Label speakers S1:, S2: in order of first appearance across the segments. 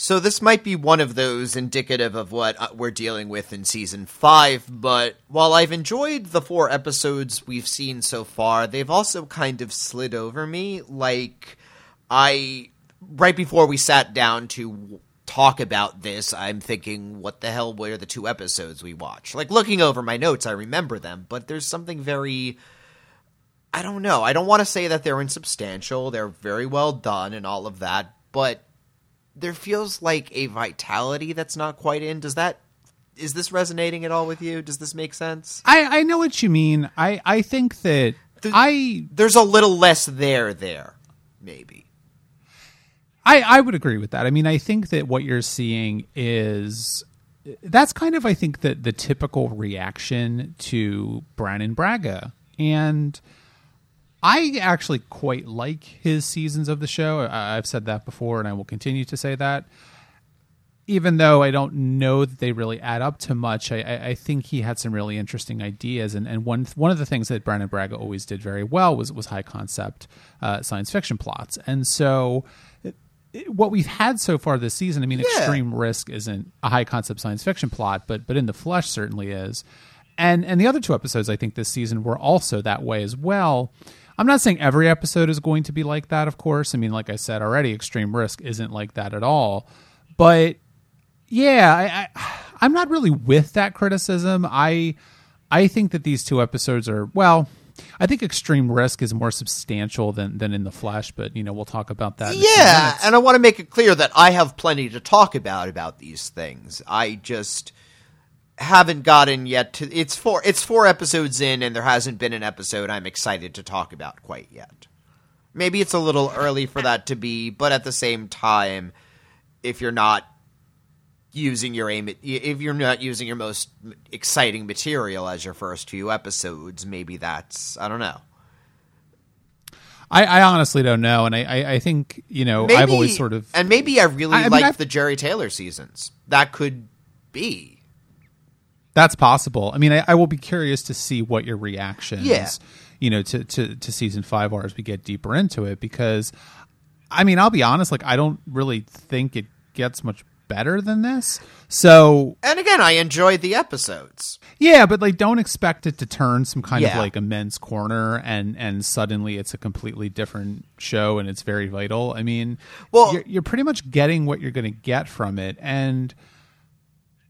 S1: So this might be one of those indicative of what uh, we're dealing with in season 5, but while I've enjoyed the 4 episodes we've seen so far, they've also kind of slid over me like I right before we sat down to talk about this, I'm thinking what the hell were the two episodes we watched? Like looking over my notes, I remember them, but there's something very I don't know. I don't want to say that they're insubstantial. They're very well done and all of that, but there feels like a vitality that's not quite in. Does that is this resonating at all with you? Does this make sense?
S2: I, I know what you mean. I, I think that
S1: Th-
S2: I
S1: There's a little less there there, maybe.
S2: I, I would agree with that. I mean, I think that what you're seeing is that's kind of I think that the typical reaction to Brannon Braga. And I actually quite like his seasons of the show. I, I've said that before and I will continue to say that. Even though I don't know that they really add up to much, I, I, I think he had some really interesting ideas. And, and one one of the things that Brannon Braga always did very well was was high concept uh, science fiction plots. And so what we've had so far this season, I mean, Extreme Risk isn't a high concept science fiction plot, but but In the Flesh certainly is. And and the other two episodes I think this season were also that way as well. I'm not saying every episode is going to be like that, of course. I mean, like I said already, Extreme Risk isn't like that at all. But yeah, I, I I'm not really with that criticism. I I think that these two episodes are well. I think Extreme Risk is more substantial than than in the Flesh, but you know we'll talk about that. in a few
S1: Yeah, and I want to make it clear that I have plenty to talk about about these things. I just haven't gotten yet to it's four it's four episodes in and there hasn't been an episode I'm excited to talk about quite yet. Maybe it's a little early for that to be, but at the same time if you're not using your aim if you're not using your most exciting material as your first few episodes, maybe that's I don't know.
S2: I, I honestly don't know, and I, I, I think you know
S1: Maybe,
S2: I've always sort of
S1: and maybe I really
S2: I- I mean,
S1: like the Jerry Taylor seasons. That could be.
S2: That's possible. I mean, I, I will be curious to see what your reactions,
S1: Yeah.
S2: you know, to, to to season five are as we get deeper into it. Because, I mean, I'll be honest, like I don't really think it gets much better than this. So
S1: And again, I enjoyed the episodes.
S2: yeah, but like don't expect it to turn some kind of like immense corner and and suddenly it's a completely different show and it's very vital. I mean,
S1: Well-
S2: you're, you're pretty much getting what you're going to get from it and.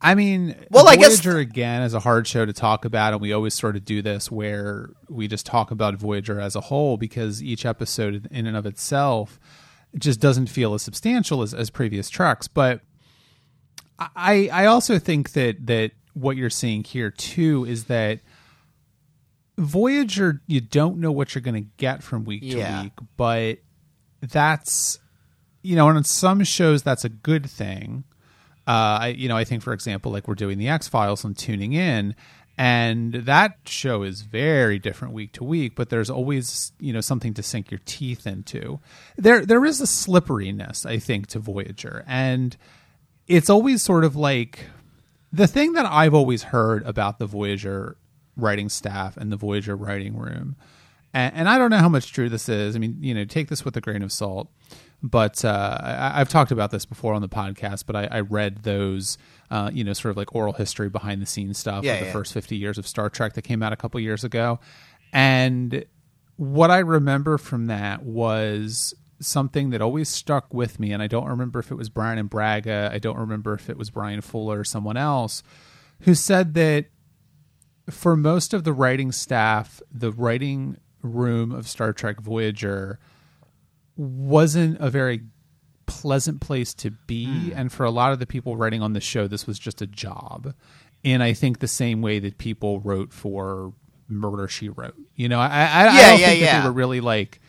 S2: I mean,
S1: Well, I guess-
S2: Voyager again is a hard show to talk about, and we always sort of do this where we just talk about Voyager as a whole because each episode in and of itself just doesn't feel as substantial as, as previous treks. But I I also think that that what you're seeing here too is that Voyager you don't know what you're going to get from week
S1: Yeah.
S2: to week, but that's you know, and on some shows that's a good thing. Uh, I, you know, I think for example, like we're doing the X Files and tuning in, and that show is very different week to week. But there's always you know something to sink your teeth into. There, there is a slipperiness I think to Voyager, and it's always sort of like the thing that I've always heard about the Voyager writing staff and the Voyager writing room, and, and I don't know how much true this is. I mean, you know, take this with a grain of salt. But uh, I, I've talked about this before on the podcast. But I, I read those, uh, you know, sort of like oral history behind the scenes stuff
S1: Yeah,
S2: of the
S1: yeah.
S2: first fifty years of Star Trek that came out a couple years ago, and what I remember from that was something that always stuck with me, and I don't remember if it was Brannon Braga, I don't remember if it was Bryan Fuller or someone else, who said that for most of the writing staff, the writing room of Star Trek Voyager wasn't a very pleasant place to be, hmm. and for a lot of the people writing on the show, this was just a job. And I think the same way that people wrote for Murder She Wrote, you know, I, I, I don't
S1: yeah,
S2: think that
S1: yeah.
S2: they were really like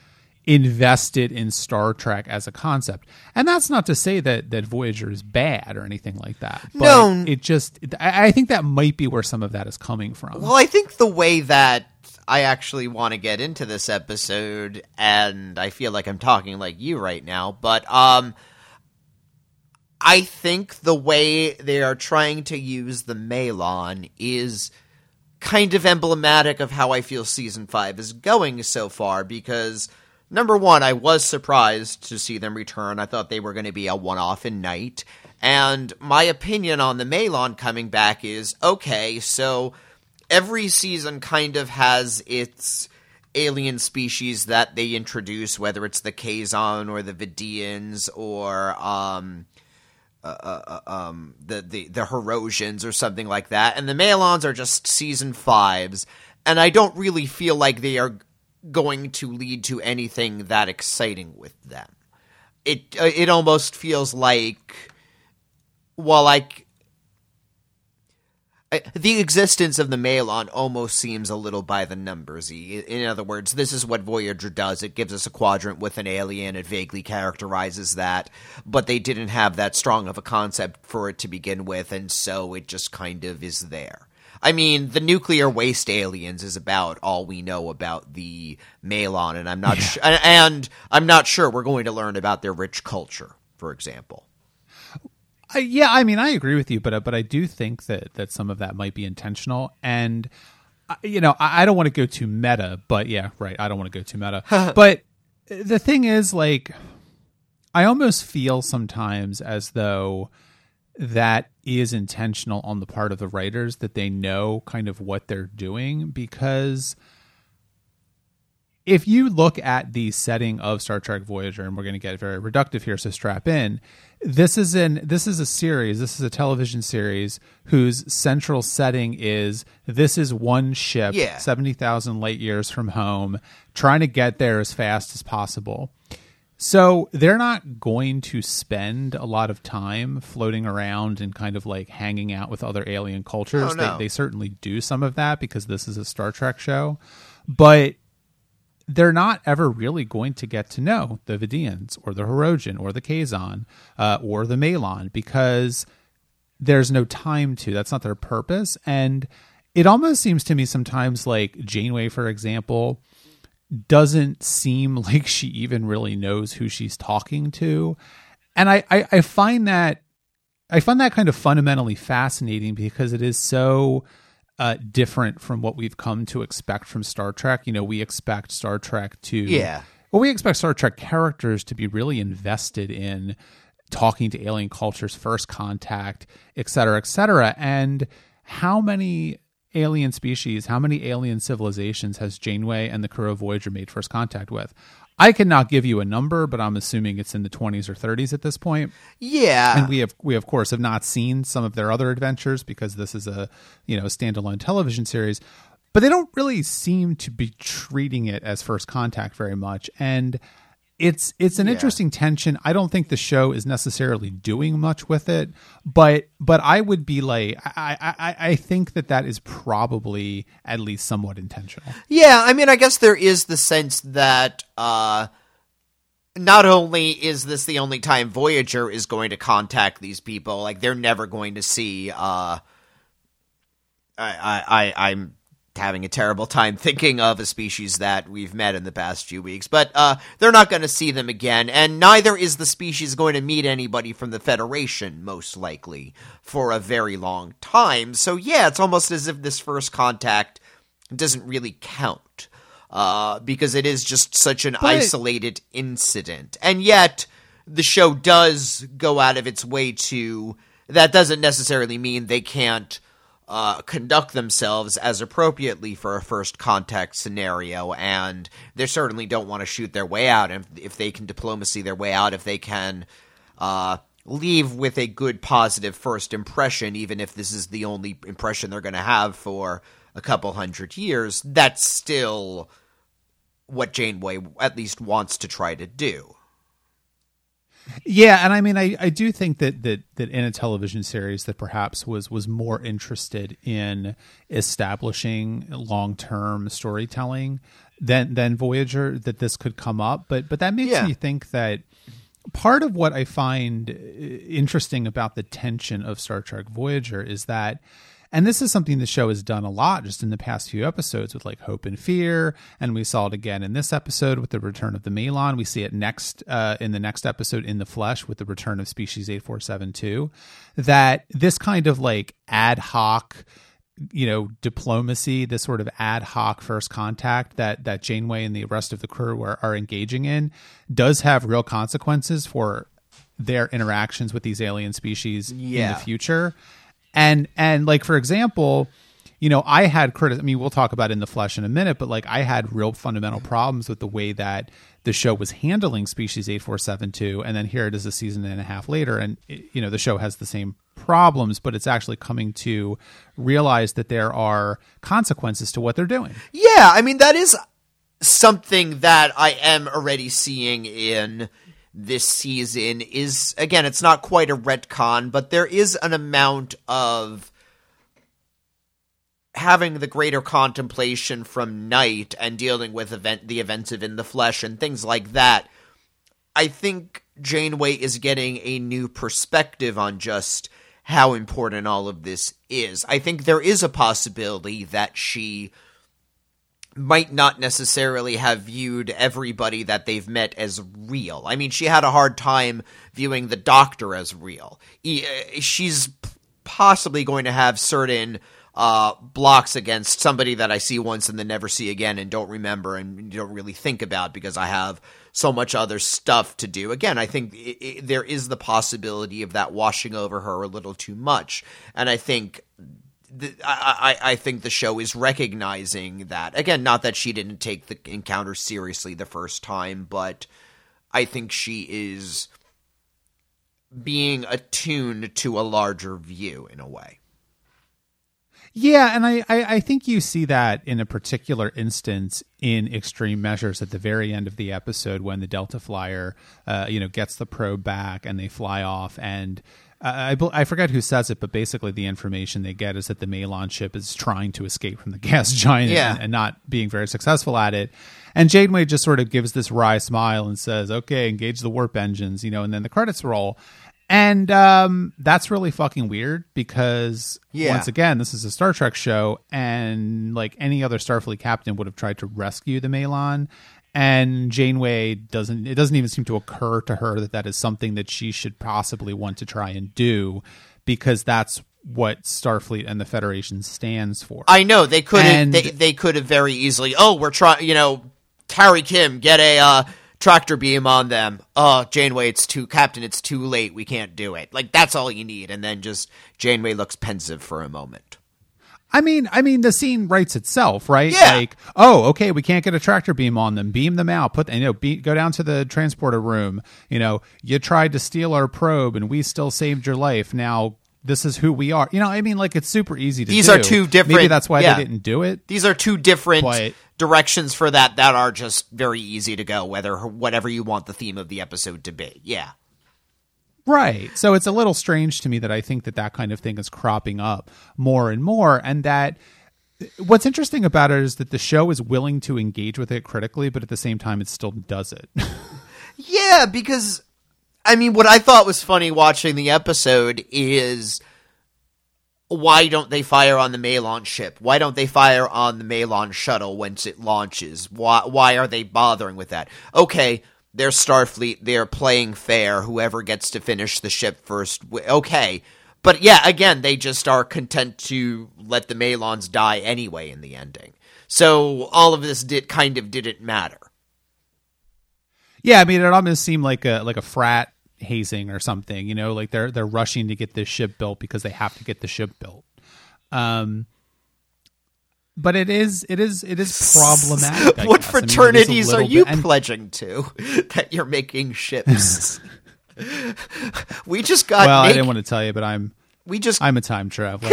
S2: invested in Star Trek as a concept. And that's not to say that that Voyager is bad or anything like that. But
S1: No.
S2: it just I, I think that might be where some of that is coming from.
S1: Well, I think the way that I actually want to get into this episode, and I feel like I'm talking like you right now, but um, I think the way they are trying to use the Malon is kind of emblematic of how I feel season five is going so far because number one, I was surprised to see them return. I thought they were going to be a one off in night. And my opinion on the Malon coming back is okay, so every season kind of has its alien species that they introduce, whether it's the Kazon or the Vidians or um, uh, uh, uh, um, the, the the Hirogens or something like that. And the Malons are just season fives, and I don't really feel like they are going to lead to anything that exciting with them. It uh, it almost feels like while like the existence of the Malon almost seems a little by the numbersy. In other words, this is what Voyager does. It gives us a quadrant with an alien. It vaguely characterizes that, but they didn't have that strong of a concept for it to begin with, and so it just kind of is there. I mean, the nuclear waste aliens is about all we know about the Malon, and I'm not yeah. sure. And I'm not sure we're going to learn about their rich culture, for example.
S2: I, yeah, I mean, I agree with you, but but I do think that that some of that might be intentional, and uh, you know, I, I don't want to go too meta, but yeah, right, I don't want to go too meta. but the thing is, like, I almost feel sometimes as though that is intentional on the part of the writers that they know kind of what they're doing because if you look at the setting of Star Trek Voyager, and we're going to get very reductive here, so strap in. This is in this is a series. This is a television series whose central setting is this is one ship,
S1: yeah.
S2: seventy thousand light years from home, trying to get there as fast as possible. So they're not going to spend a lot of time floating around and kind of like hanging out with other alien cultures.
S1: Oh, no.
S2: they, they certainly do some of that because this is a Star Trek show, but they're not ever really going to get to know the Vidians or the Hirogen or the Kazon uh, or the Malon because there's no time to. That's not their purpose. And it almost seems to me sometimes like Janeway, for example, doesn't seem like she even really knows who she's talking to. And I, I, I find that I find that kind of fundamentally fascinating because it is so uh, different from what we've come to expect from Star Trek. You know, we expect Star Trek to
S1: yeah.
S2: Well, we expect Star Trek characters to be really invested in talking to alien cultures, first contact, et cetera, et cetera. And how many alien species, how many alien civilizations has Janeway and the crew of Voyager made first contact with? I cannot give you a number, but I'm assuming it's in the 20s or 30s at this point.
S1: Yeah,
S2: and we have we of course have not seen some of their other adventures because this is a you know a standalone television series. But they don't really seem to be treating it as first contact very much, and it's it's an yeah. interesting tension. I don't think the show is necessarily doing much with it, but but I would be like I I I think that that is probably at least somewhat intentional.
S1: Yeah, I mean, I guess there is the sense that uh not only is this the only time Voyager is going to contact these people, like they're never going to see uh I I, I I'm having a terrible time thinking of a species that we've met in the past few weeks, but uh, they're not going to see them again, and neither is the species going to meet anybody from the Federation, most likely, for a very long time. So, yeah, it's almost as if this first contact doesn't really count. Uh, because it is just such an but... isolated incident. And yet, the show does go out of its way to. That doesn't necessarily mean they can't uh, conduct themselves as appropriately for a first contact scenario, and they certainly don't want to shoot their way out. And if they can diplomacy their way out, if they can uh, leave with a good, positive first impression, even if this is the only impression they're going to have for a couple hundred years, that's still what Janeway at least wants to try to do.
S2: Yeah, and I mean, I, I do think that, that that in a television series that perhaps was was more interested in establishing long term storytelling than than Voyager, that this could come up. But but that makes yeah. me think that part of what I find uh, interesting about the tension of Star Trek Voyager is that and this is something the show has done a lot just in the past few episodes with like Hope and Fear. And we saw it again in this episode with the return of the Malon. We see it next uh, in the next episode in the flesh with the return of species 8472. That this kind of like ad hoc you know diplomacy, this sort of ad hoc first contact that that Janeway and the rest of the crew are, are engaging in, does have real consequences for their interactions with these alien species
S1: Yeah.
S2: in the future. And and like for example, you know, I had criti- I mean, we'll talk about in the flesh in a minute, but like I had real fundamental problems with the way that the show was handling species 8472 and then here it is a season and a half later and it- you know, the show has the same problems, but it's actually coming to realize that there are consequences to what they're doing.
S1: Yeah, I mean that is something that I am already seeing in this season is again it's not quite a retcon, but there is an amount of having the greater contemplation from night and dealing with event the events of in the flesh and things like that. I think Janeway is getting a new perspective on just how important all of this is. I think there is a possibility that she might not necessarily have viewed everybody that they've met as real. I mean, she had a hard time viewing the doctor as real. Uh, She's possibly going to have certain uh, blocks against somebody that I see once and then never see again and don't remember and don't really think about because I have so much other stuff to do. Again, I think i i there is the possibility of that washing over her a little too much, and I think I, I think the show is recognizing that again. Not that she didn't take the encounter seriously the first time, but I think she is being attuned to a larger view in a way.
S2: Yeah, and I, I, I think you see that in a particular instance in extreme measures at the very end of the episode when the Delta Flyer, uh, you know, gets the probe back and they fly off. And I, I forget who says it, but basically the information they get is that the Malon ship is trying to escape from the gas giant
S1: Yeah.
S2: and, and not being very successful at it. And Janeway just sort of gives this wry smile and says, "Okay, engage the warp engines," you know, and then the credits roll. And um, that's really fucking weird because
S1: Yeah.
S2: once again, this is a Star Trek show, and like any other Starfleet captain would have tried to rescue the Malon. And Janeway doesn't. It doesn't even seem to occur to her that that is something that she should possibly want to try and do, because that's what Starfleet and the Federation stands for.
S1: I know they could have they, they could have very easily. Oh, we're trying. You know, Harry Kim get a uh, tractor beam on them. Oh, Janeway, it's too Captain. It's too late. We can't do it. Like that's all you need, and then just Janeway looks pensive for a moment.
S2: I mean, I mean, the scene writes itself, right?
S1: Yeah.
S2: Like, oh, okay, we can't get a tractor beam on them. Beam them out. Put, you know, be, go down to the transporter room. You know, you tried to steal our probe, and we still saved your life. Now this is who we are. You know, I mean, like it's super easy to.
S1: These
S2: do.
S1: are two different-
S2: Maybe that's why
S1: yeah.
S2: they didn't do it.
S1: These are two different
S2: But-
S1: directions for that that are just very easy to go. Whether whatever you want the theme of the episode to be. Yeah.
S2: Right. So it's a little strange to me that I think that that kind of thing is cropping up more and more, and that what's interesting about it is that the show is willing to engage with it critically, but at the same time, it still does it.
S1: Yeah, because I mean, what I thought was funny watching the episode is why don't they fire on the Malon ship? Why don't they fire on the Malon shuttle once it launches? Why why are they bothering with that? Okay, they're Starfleet, they're playing fair. Whoever gets to finish the ship first, okay. But yeah, again, they just are content to let the Malons die anyway in the ending. So all of this did kind of didn't matter.
S2: Yeah, I mean, it almost seemed like a like a frat hazing or something. You know, like they're they're rushing to get this ship built because they have to get the ship built. Um, but it is it is it is problematic.
S1: What
S2: guess. I mean, it is a
S1: fraternities are you
S2: bit-
S1: pledging to that you're making ships? we just got
S2: well, I didn't want to tell you, but I'm
S1: we just
S2: I'm a time traveler.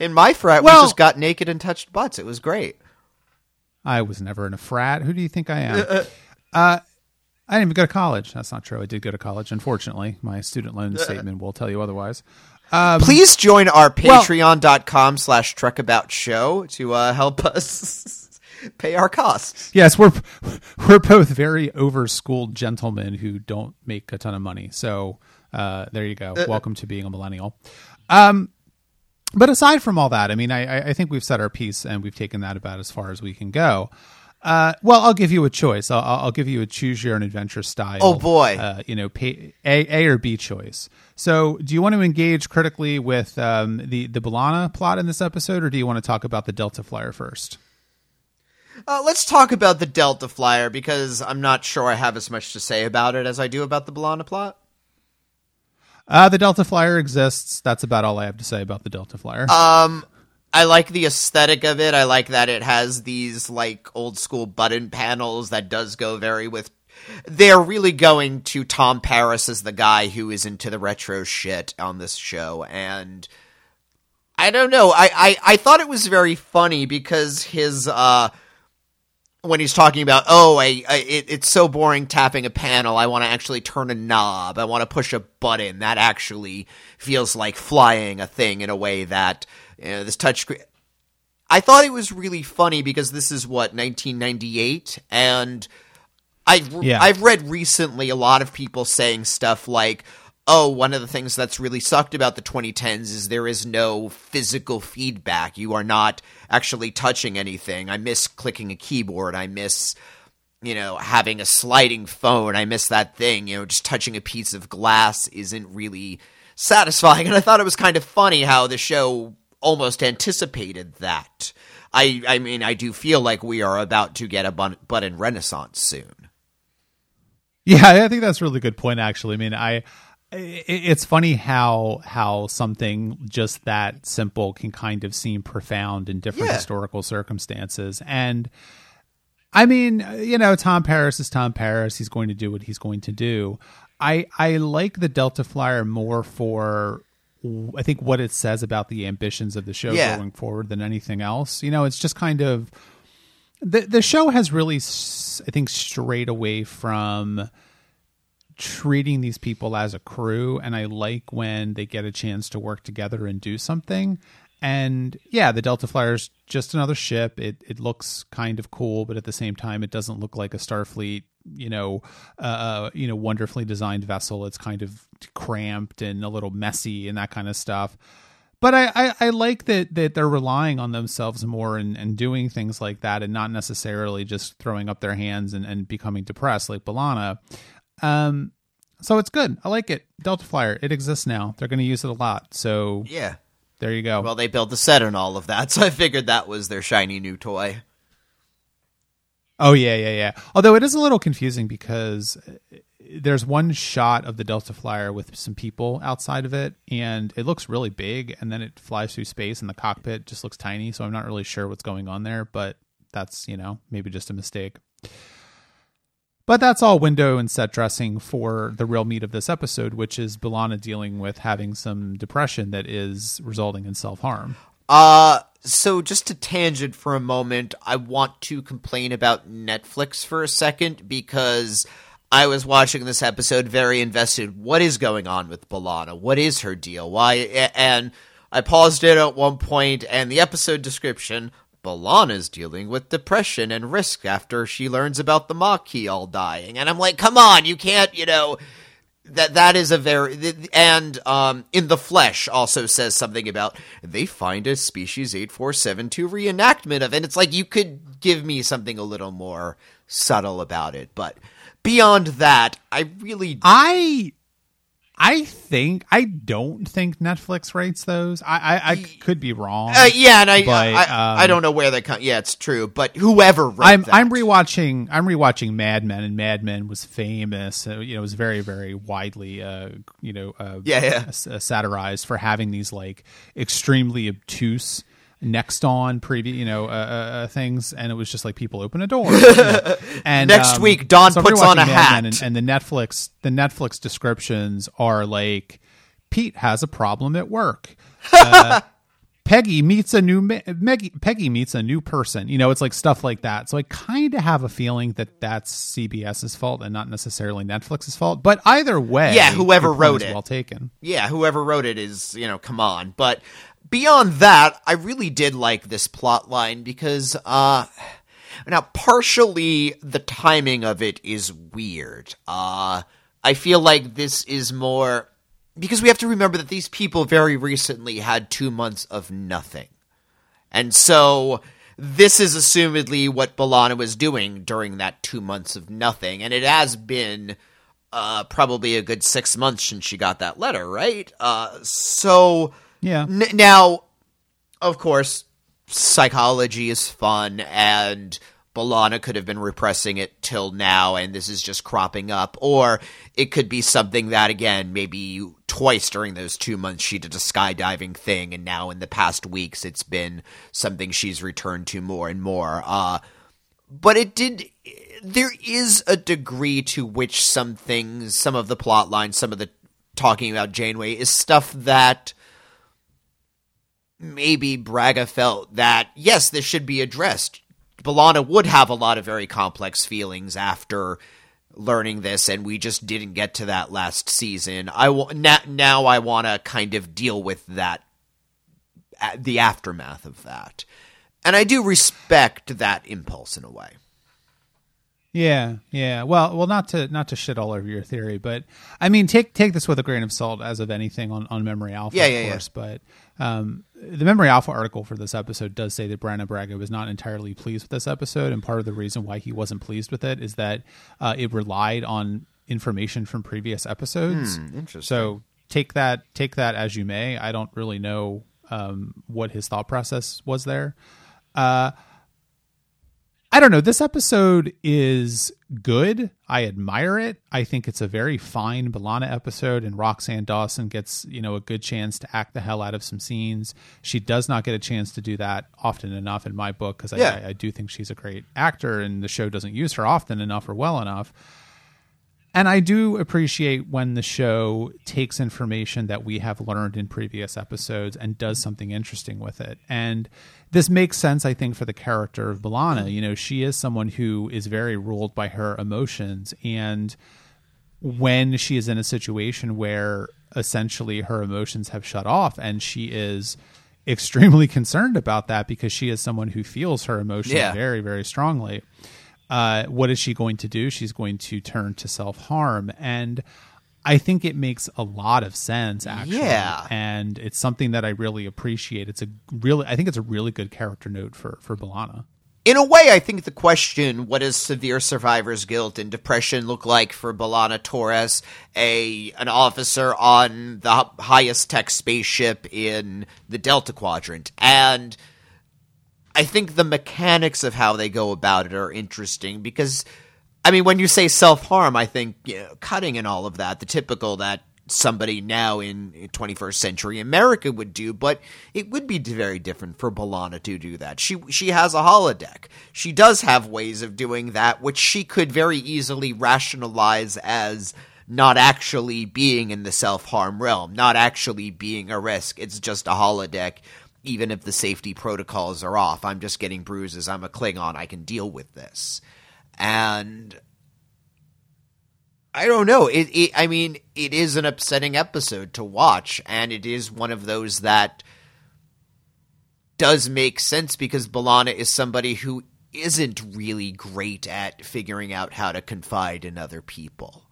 S1: in my frat
S2: Well-
S1: we just got naked and touched butts. It was great.
S2: I was never in a frat. Who do you think I am? Uh, uh. uh I didn't even go to college. That's not true. I did go to college. Unfortunately, my student loan uh, statement will tell you otherwise.
S1: Please join our
S2: Um,
S1: patreon.com slash truckabout show to uh, help us pay our costs.
S2: Yes, we're we're both very overschooled gentlemen who don't make a ton of money. So uh, there you go. Welcome to being a millennial. Um, but aside from all that, I mean, I, I- I think we've said our piece and we've taken that about as far as we can go. Uh, well, I'll give you a choice. I'll, I'll give you a choose your own adventure style.
S1: Oh, boy.
S2: Uh, you know, pay, a A or B choice. So, do you want to engage critically with um, the the B'Elanna plot in this episode, or do you want to talk about the Delta Flyer first?
S1: Uh, let's talk about the Delta Flyer because I'm not sure I have as much to say about it as I do about the B'Elanna plot.
S2: Uh, the Delta Flyer exists. That's about all I have to say about the Delta Flyer.
S1: Um, I like the aesthetic of it. I like that it has these like old school button panels that does go very with. They're really going to Tom Paris as the guy who is into the retro shit on this show, and I don't know. I I, I thought it was very funny because his uh when he's talking about oh I, I it, it's so boring tapping a panel i want to actually turn a knob i want to push a button that actually feels like flying a thing in a way that you know, this touchscreen i thought it was really funny because this is what 1998 and I,
S2: Yeah.
S1: I've read recently a lot of people saying stuff like, oh, one of the things that's really sucked about the 2010s is there is no physical feedback. You are not actually touching anything. I miss clicking a keyboard. I miss, you know, having a sliding phone. I miss that thing. You know, just touching a piece of glass isn't really satisfying. And I thought it was kind of funny how the show almost anticipated that. I, I mean, I do feel like we are about to get a bun- button renaissance soon.
S2: Yeah, I think that's a really good point. Actually, I mean, I it's funny how how something just that simple can kind of seem profound in different
S1: Yeah.
S2: historical circumstances, and I mean, you know, Tom Paris is Tom Paris. He's going to do what he's going to do. I I like the Delta Flyer more for I think what it says about the ambitions of the show
S1: Yeah.
S2: going forward than anything else. You know, it's just kind of the the show has really I think strayed away from treating these people as a crew and I like when they get a chance to work together and do something. And yeah, the Delta Flyer is just another ship. It it looks kind of cool, but at the same time, it doesn't look like a Starfleet, you know, uh, you know, wonderfully designed vessel. It's kind of cramped and a little messy and that kind of stuff. But I, I, I like that that they're relying on themselves more and, and doing things like that and not necessarily just throwing up their hands and, and becoming depressed like B'Elanna. Um, so it's good. I like it. Delta Flyer, it exists now. They're going to use it a lot. So
S1: Yeah.
S2: There you go.
S1: Well, they built the set and all of that, so I figured that was their shiny new toy.
S2: Oh yeah, yeah, yeah. Although it is a little confusing because uh, there's one shot of the Delta Flyer with some people outside of it, and it looks really big, and then it flies through space, and the cockpit just looks tiny. So I'm not really sure what's going on there, but that's you know maybe just a mistake. But that's all window and set dressing for the real meat of this episode, which is B'Elanna dealing with having some depression that is resulting in self harm.
S1: Uh, so just to tangent for a moment, I want to complain about Netflix for a second because I was watching this episode very invested. What is going on with B'Elanna? What is her deal? Why? And I paused it at one point, and the episode description. B'Elanna's dealing with depression and risk after she learns about the Maquis all dying. And I'm like, come on, you can't, you know, that that is a very and um in the flesh also says something about they find a species 8472 reenactment of it. and it's like you could give me something a little more subtle about it but beyond that i really
S2: I I think I don't think Netflix rates those. I I, I could be wrong.
S1: uh, yeah and i
S2: But,
S1: I,
S2: um,
S1: I don't know where they come yeah it's true but whoever wrote
S2: I'm
S1: that,
S2: I'm rewatching I'm rewatching Mad Men and Mad Men was famous. Uh, you know, it was very very widely uh you know uh,
S1: Yeah, yeah.
S2: uh, satirized for having these like extremely obtuse next on preview you know uh, uh, uh, things and it was just like people open a door you know. and
S1: Next
S2: um,
S1: week, Don
S2: so
S1: puts on a hat.
S2: And, and the netflix the netflix descriptions are like pete has a problem at work Uh, Peggy meets a new ma- Meggy, Peggy meets a new person. You know, it's like stuff like that. So I kind of have a feeling that that's CBS's fault and not necessarily Netflix's fault. But either way,
S1: Yeah, whoever wrote it.
S2: well taken.
S1: yeah, whoever wrote it is, you know, come on. But beyond that, I really did like this plot line because, uh, now partially the timing of it is weird. Uh, I feel like this is more because we have to remember that these people very recently had two months of nothing. And so this is assumedly what B'Elanna was doing during that two months of nothing, and it has been uh, probably a good six months since she got that letter, right? Uh, so
S2: Yeah.
S1: n- now, of course, psychology is fun, and B'Elanna could have been repressing it till now, and this is just cropping up, or it could be something that again, maybe twice during those two months she did a skydiving thing, and now in the past weeks it's been something she's returned to more and more. Uh, but it did there is a degree to which some things some of the plot lines some of the talking about janeway is stuff that maybe braga felt that yes this should be addressed B'Elanna would have a lot of very complex feelings after learning this and we just didn't get to that last season i wa- na- now i want to kind of deal with that the aftermath of that and i do respect that impulse in a way
S2: Yeah, yeah. Well, well, not to not to shit all over your theory, but I mean, take take this with a grain of salt, as of anything on on Memory Alpha,
S1: Yeah,
S2: of
S1: yeah, yeah.
S2: course. But um, the Memory Alpha article for this episode does say that Brannon Braga was not entirely pleased with this episode, and part of the reason why he wasn't pleased with it is that uh, it relied on information from previous episodes.
S1: Hmm, interesting.
S2: So take that take that as you may. I don't really know um, what his thought process was there. Uh, I don't know. This episode is good. I admire it. I think it's a very fine B'Elanna episode, and Roxann Dawson gets you know a good chance to act the hell out of some scenes. She does not get a chance to do that often enough in my book because
S1: Yeah.
S2: I, I do think she's a great actor, and the show doesn't use her often enough or well enough. And I do appreciate when the show takes information that we have learned in previous episodes and does something interesting with it. And this makes sense, I think, for the character of B'Elanna. You know, she is someone who is very ruled by her emotions. And when she is in a situation where essentially her emotions have shut off and she is extremely concerned about that because she is someone who feels her emotions
S1: Yeah.
S2: very, very strongly uh, what is she going to do? She's going to turn to self harm. And I think it makes a lot of sense, actually.
S1: Yeah.
S2: And it's something that I really appreciate. It's a really, I think it's a really good character note for, for B'Elanna.
S1: in a way, I think the question, what does severe survivor's guilt and depression look like for B'Elanna Torres, a an officer on the highest tech spaceship in the Delta Quadrant? And I think the mechanics of how they go about it are interesting because, I mean, when you say self harm, I think you know, cutting and all of that, the typical that somebody now in 21st century America would do, but it would be very different for B'Elanna to do that. She she has a holodeck. She does have ways of doing that, which she could very easily rationalize as not actually being in the self harm realm, not actually being a risk. It's just a holodeck. Even if the safety protocols are off, I'm just getting bruises. I'm a Klingon. I can deal with this. And I don't know. It, it. I mean, it is an upsetting episode to watch, and it is one of those that does make sense because B'Elanna is somebody who isn't really great at figuring out how to confide in other people.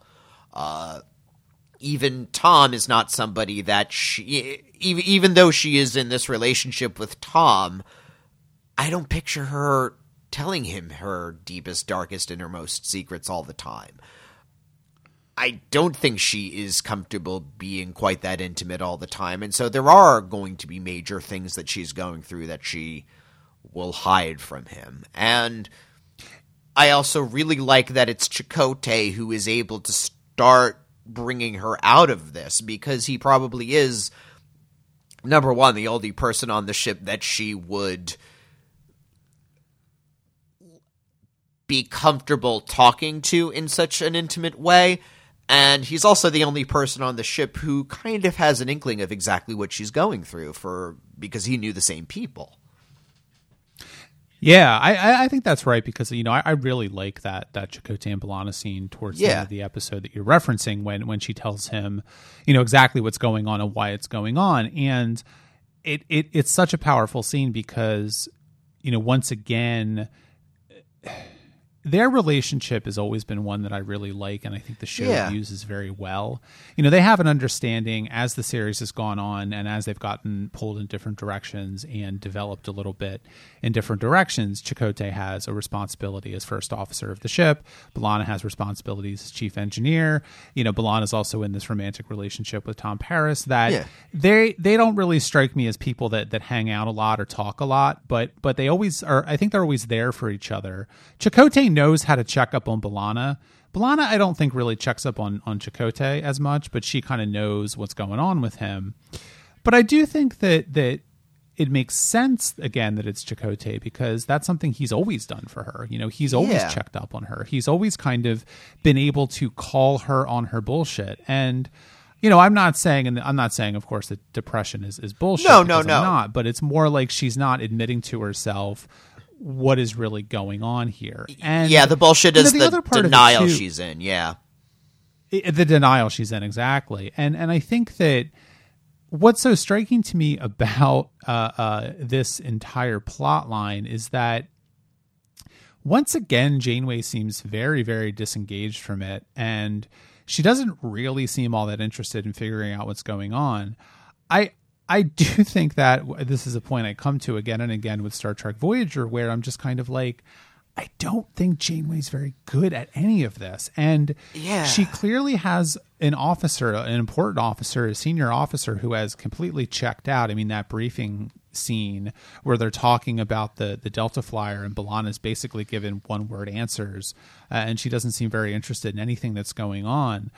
S1: Uh, even Tom is not somebody that she, even even though she is in this relationship with Tom, I don't picture her telling him her deepest, darkest, innermost secrets all the time. I don't think she is comfortable being quite that intimate all the time. And so there are going to be major things that she's going through that she will hide from him. And I also really like that it's Chakotay who is able to start bringing her out of this because he probably is, number one, the only person on the ship that she would be comfortable talking to in such an intimate way. And he's also the only person on the ship who kind of has an inkling of exactly what she's going through for because he knew the same people.
S2: Yeah, I, I, I think that's right because you know I, I really like that that Chakotay and B'Elanna scene towards the end of the episode that you're referencing when when she tells him, you know, exactly what's going on and why it's going on, and it, it it's such a powerful scene because you know once again their relationship has always been one that I really like, and I think the show
S1: Yeah.
S2: uses very well. You know, they have an understanding as the series has gone on and as they've gotten pulled in different directions and developed a little bit in different directions. Chakotay has a responsibility as first officer of the ship. B'Elanna has responsibilities as chief engineer. You know, B'Elanna is also in this romantic relationship with Tom Paris that
S1: Yeah.
S2: they they don't really strike me as people that that hang out a lot or talk a lot, but but they always are. I think they're always there for each other. Chakotay knows how to check up on B'Elanna. B'Elanna, I don't think really checks up on on Chakotay as much, but she kind of knows what's going on with him. But I do think that that it makes sense again that it's Chakotay because that's something he's always done for her. You know, he's always
S1: Yeah.
S2: checked up on her. He's always kind of been able to call her on her bullshit. And you know, I'm not saying, and I'm not saying, of course, that depression is, is bullshit.
S1: No, no,
S2: because I'm
S1: no.
S2: not. But it's more like she's not admitting to herself what is really going on here. And
S1: yeah, the bullshit
S2: you know,
S1: is
S2: the
S1: the,
S2: other part of it,
S1: denial
S2: too-
S1: she's in. Yeah.
S2: The denial she's in exactly and and i think that what's so striking to me about uh, uh, this entire plot line is that once again janeway seems very very disengaged from it and she doesn't really seem all that interested in figuring out what's going on i i do think that this is a point i come to again and again with star trek voyager where i'm just kind of like I don't think Janeway's very good at any of this. And
S1: Yeah.
S2: she clearly has an officer, an important officer, a senior officer who has completely checked out. I mean, that briefing scene where they're talking about the, the Delta Flyer and B'Elanna's basically given one word answers, uh, and she doesn't seem very interested in anything that's going on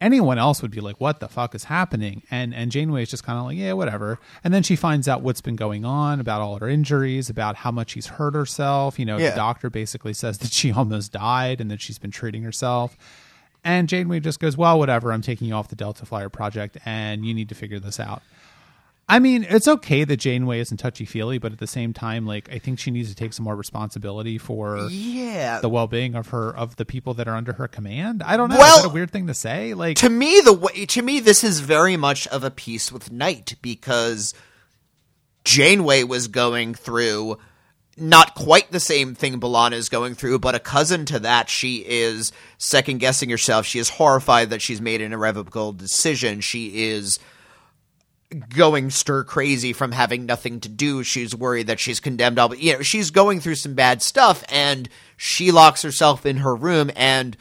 S2: anyone else would be like, "What the fuck is happening?" And and Janeway is just kind of like, "Yeah, whatever." And then she finds out what's been going on about all her injuries, about how much she's hurt herself. You know,
S1: Yeah.
S2: the doctor basically says that she almost died and that she's been treating herself. And Janeway just goes, "Well, whatever. I'm taking you off the Delta Flyer project, and you need to figure this out." I mean, it's okay that Janeway isn't touchy feely, but at the same time, like I think she needs to take some more responsibility for
S1: Yeah.
S2: the well being of her of the people that are under her command. I don't know.
S1: Well,
S2: is that a weird thing to say? Like
S1: to me the way to me this is very much of a piece with Knight because Janeway was going through not quite the same thing B'Elanna is going through, but a cousin to that. She is second guessing herself. She is horrified that she's made an irrevocable decision. She is going stir crazy from having nothing to do. She's worried that she's condemned. All, you know, she's going through some bad stuff, and she locks herself in her room and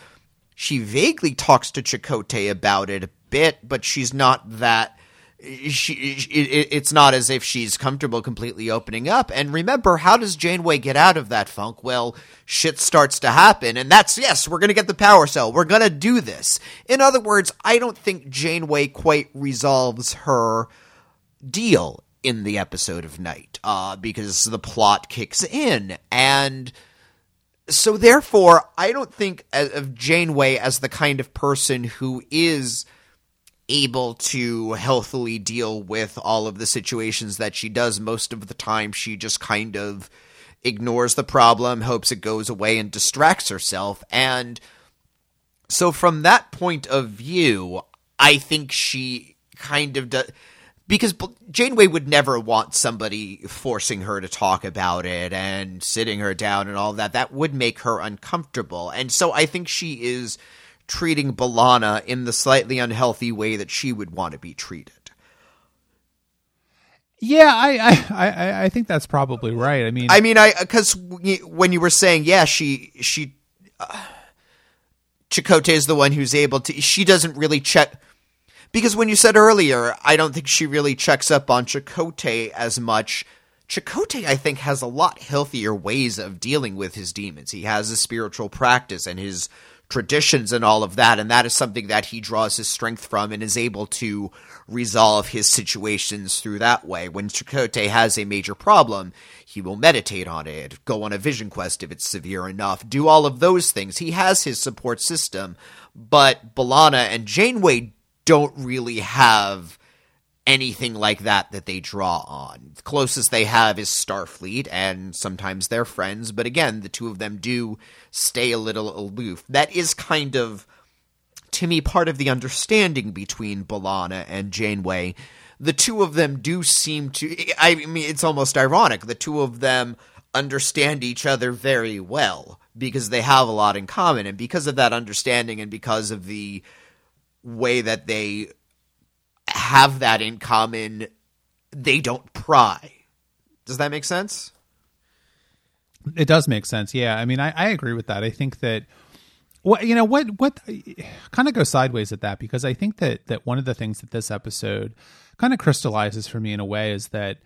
S1: she vaguely talks to Chakotay about it a bit, but she's not that. She, it, it- it's not as if she's comfortable completely opening up. And remember, how does Janeway get out of that funk? Well, shit starts to happen, and that's yes, we're gonna get the power cell. We're gonna do this. In other words, I don't think Janeway quite resolves her deal in the episode of Night, uh, because the plot kicks in and so therefore, I don't think of Janeway as the kind of person who is able to healthily deal with all of the situations that she does. Most of the time, she just kind of ignores the problem, hopes it goes away, and distracts herself. And so, from that point of view, I think she kind of does. Because Janeway would never want somebody forcing her to talk about it and sitting her down and all that. That would make her uncomfortable. And so I think she is treating B'Elanna in the slightly unhealthy way that she would want to be treated.
S2: Yeah, I, I, I, I think that's probably right. I mean,
S1: I mean, I because when you were saying, yeah, she she uh, Chakotay is the one who's able to. She doesn't really check because when you said earlier, I don't think she really checks up on Chakotay as much. Chakotay, I think, has a lot healthier ways of dealing with his demons. He has a spiritual practice and his traditions and all of that, and that is something that he draws his strength from and is able to resolve his situations through that way. When Chakotay has a major problem, he will meditate on it, go on a vision quest if it's severe enough, do all of those things. He has his support system, but B'Elanna and Janeway don't really have anything like that that they draw on. The closest they have is Starfleet, and sometimes they're friends, but again, the two of them do stay a little aloof. That is kind of, to me, part of the understanding between B'Elanna and Janeway. The two of them do seem to. I mean, it's almost ironic. The two of them understand each other very well because they have a lot in common. And because of that understanding and because of the way that they have that in common, they don't pry. Does that make sense?
S2: It does make sense. Yeah. I mean, I, I agree with that. I think that what you know what what kind of go sideways at that because I think that that one of the things that this episode kind of crystallizes for me in a way is that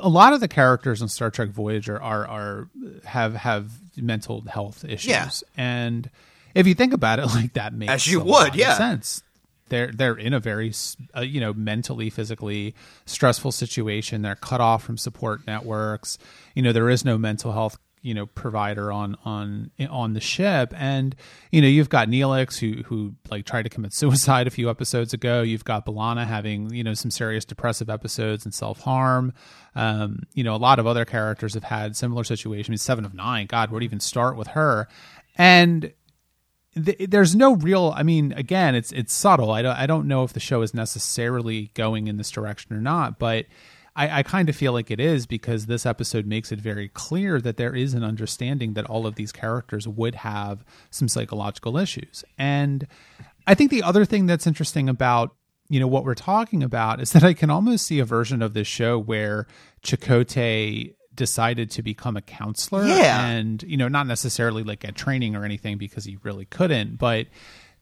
S2: a lot of the characters in Star Trek Voyager are are have have mental health issues,
S1: Yeah.
S2: and if you think about it like that, makes
S1: As you would, yeah.
S2: sense. They're they're in a very uh, you know mentally physically stressful situation. They're cut off from support networks. You know there is no mental health you know provider on on on the ship. And you know you've got Neelix who who like tried to commit suicide a few episodes ago. You've got B'Elanna having you know some serious depressive episodes and self-harm. Um you know a lot of other characters have had similar situations. I mean, 7 of 9 god you even start with her? And th- there's no real i mean again it's it's subtle. I don't, I don't know if the show is necessarily going in this direction or not but I, I kind of feel like it is because this episode makes it very clear that there is an understanding that all of these characters would have some psychological issues. And i think the other thing that's interesting about you know what we're talking about is that i can almost see a version of this show where Chakotay decided to become a counselor
S1: Yeah.
S2: and you know not necessarily like a training or anything because he really couldn't but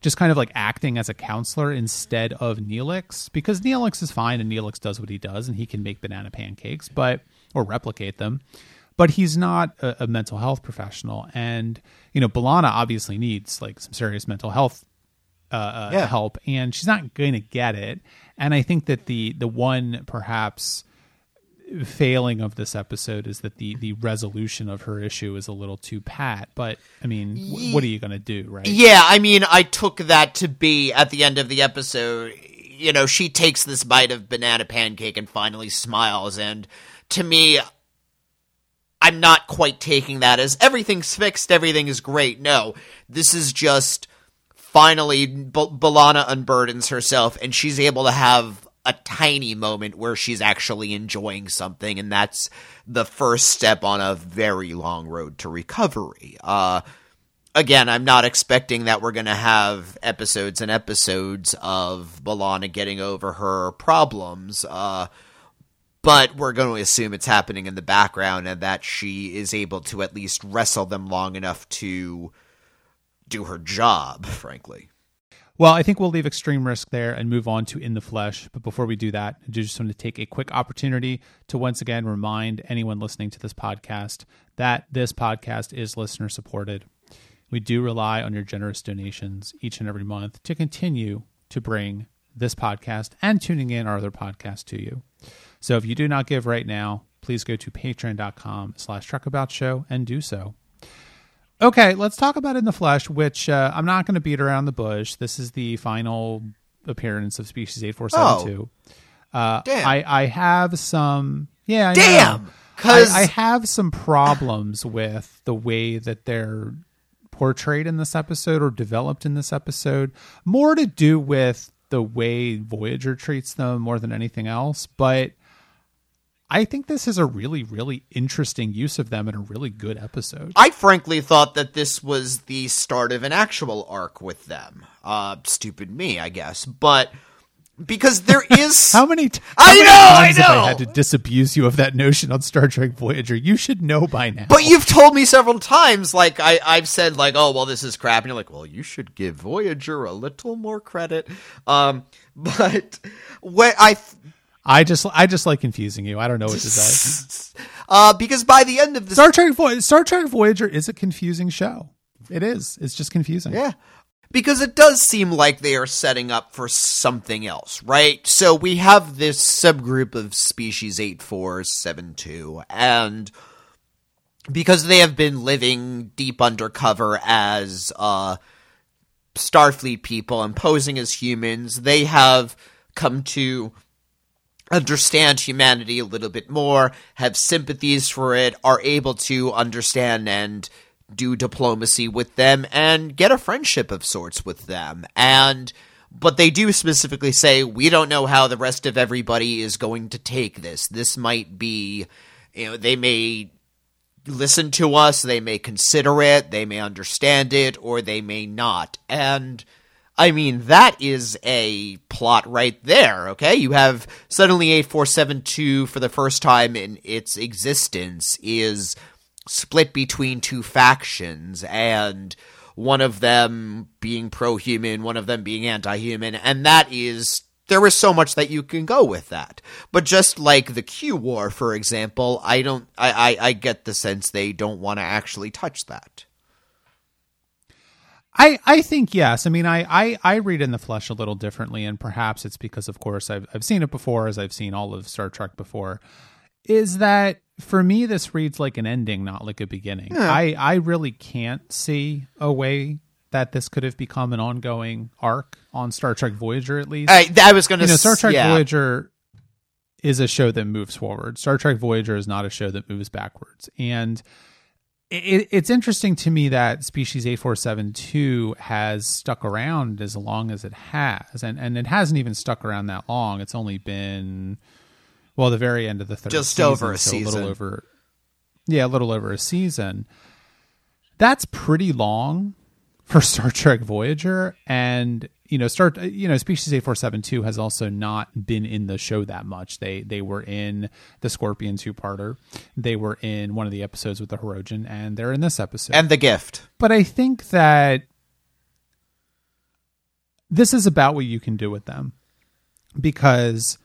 S2: just kind of like acting as a counselor instead of Neelix because Neelix is fine and Neelix does what he does and he can make banana pancakes but or replicate them but he's not a, a mental health professional and you know B'Elanna obviously needs like some serious mental health uh, uh,
S1: Yeah.
S2: help and she's not going to get it and I think that the the one perhaps failing of this episode is that the the resolution of her issue is a little too pat but i mean w- what are you going to do right
S1: Yeah, I mean, I took that to be at the end of the episode. You know, she takes this bite of banana pancake and finally smiles, and to me, I'm not quite taking that as everything's fixed, everything is great. No, this is just finally B- B'Elanna unburdens herself, and she's able to have a tiny moment where she's actually enjoying something, and that's the first step on a very long road to recovery. Uh, again, I'm not expecting that we're going to have episodes and episodes of B'Elanna getting over her problems. Uh, but we're going to assume it's happening in the background and that she is able to at least wrestle them long enough to do her job, frankly.
S2: Well i think we'll leave extreme risk there and move on to in the flesh but before we do that i just want to take a quick opportunity to once again remind anyone listening to this podcast that this podcast is listener supported we do rely on your generous donations each and every month to continue to bring this podcast and tuning in our other podcasts to you. So if you do not give right now, please go to patreon.com slash trekabout show and do so. Okay, let's talk about In the Flesh, which uh, I'm not going to beat around the bush. This is the final appearance of Species 8472. Uh,
S1: Damn.
S2: I, I have some... Yeah, I
S1: Damn!
S2: know.
S1: 'Cause-
S2: I, I have some problems with the way that they're portrayed in this episode or developed in this episode. More to do with the way Voyager treats them more than anything else. But I think this is a really, really interesting use of them in a really good episode.
S1: I frankly thought that this was the start of an actual arc with them. Uh, stupid me, I guess. But because there is.
S2: How many, t-
S1: I
S2: how many
S1: know, I
S2: have
S1: know!
S2: I had to disabuse you of that notion on Star Trek Voyager? You should know by now.
S1: But you've told me several times, like I, I've said, like, oh well, this is crap, and you're like, well, you should give Voyager a little more credit. Um, but what I,
S2: I just, I just like confusing you. I don't know what to say.
S1: uh, because by the end of the
S2: Star Trek, Vo- Star Trek Voyager is a confusing show. It is. It's just confusing.
S1: Yeah. Because it does seem like they are setting up for something else, right? So we have this subgroup of species 8472, and because they have been living deep undercover as uh, Starfleet people and posing as humans, they have come to understand humanity a little bit more, have sympathies for it, are able to understand and do diplomacy with them and get a friendship of sorts with them. And but they do specifically say we don't know how the rest of everybody is going to take this. This might be you know, they may listen to us, they may consider it, they may understand it, or they may not. And I mean, that is a plot right there, okay? You have suddenly 8472 for the first time in its existence is split between two factions and one of them being pro-human, one of them being anti-human, and that is there is so much that you can go with that. But just like the Q War, for example, I don't I, I, I get the sense they don't want to actually touch that.
S2: I, I think yes. I mean, I, I, I read in the flesh a little differently, and perhaps it's because, of course, I've I've seen it before, as I've seen all of Star Trek before. Is that for me? This reads like an ending, not like a beginning. Yeah. I I really can't see a way that this could have become an ongoing arc on Star Trek Voyager, at least.
S1: I, I was going to,
S2: you know, Star Trek yeah. Voyager is a show that moves forward. Star Trek Voyager is not a show that moves backwards, and it, it's interesting to me that species 8472 has stuck around as long as it has. And and it hasn't even stuck around that long. It's only been well the very end of the third
S1: just
S2: season,
S1: over a
S2: so
S1: season
S2: a little over yeah a little over a season. That's pretty long for star trek voyager. And you know, start you know, Species eight four seven two has also not been in the show that much. They they were in the Scorpion two parter, they were in one of the episodes with the Hirogen, and they're in this episode
S1: and the Gift.
S2: But I think that this is about what you can do with them because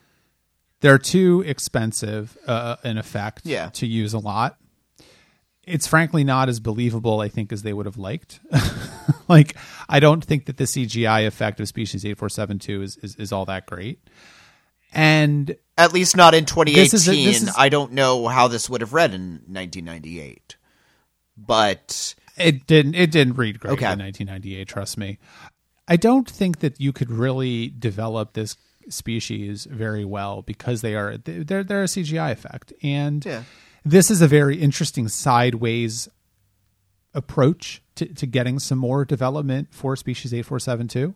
S2: they're too expensive uh, in effect
S1: yeah.
S2: to use a lot it's frankly not as believable, I think, as they would have liked. like, I don't think that the CGI effect of Species 8472 is, is, is all that great. And
S1: at least not in 2018. Is a, is, I don't know how this would have read in 1998. But
S2: it didn't it didn't read great okay. in 1998, trust me. I don't think that you could really develop this species very well because they are they're they're a CGI effect and
S1: yeah
S2: this is a very interesting sideways approach to, to getting some more development for species 8472.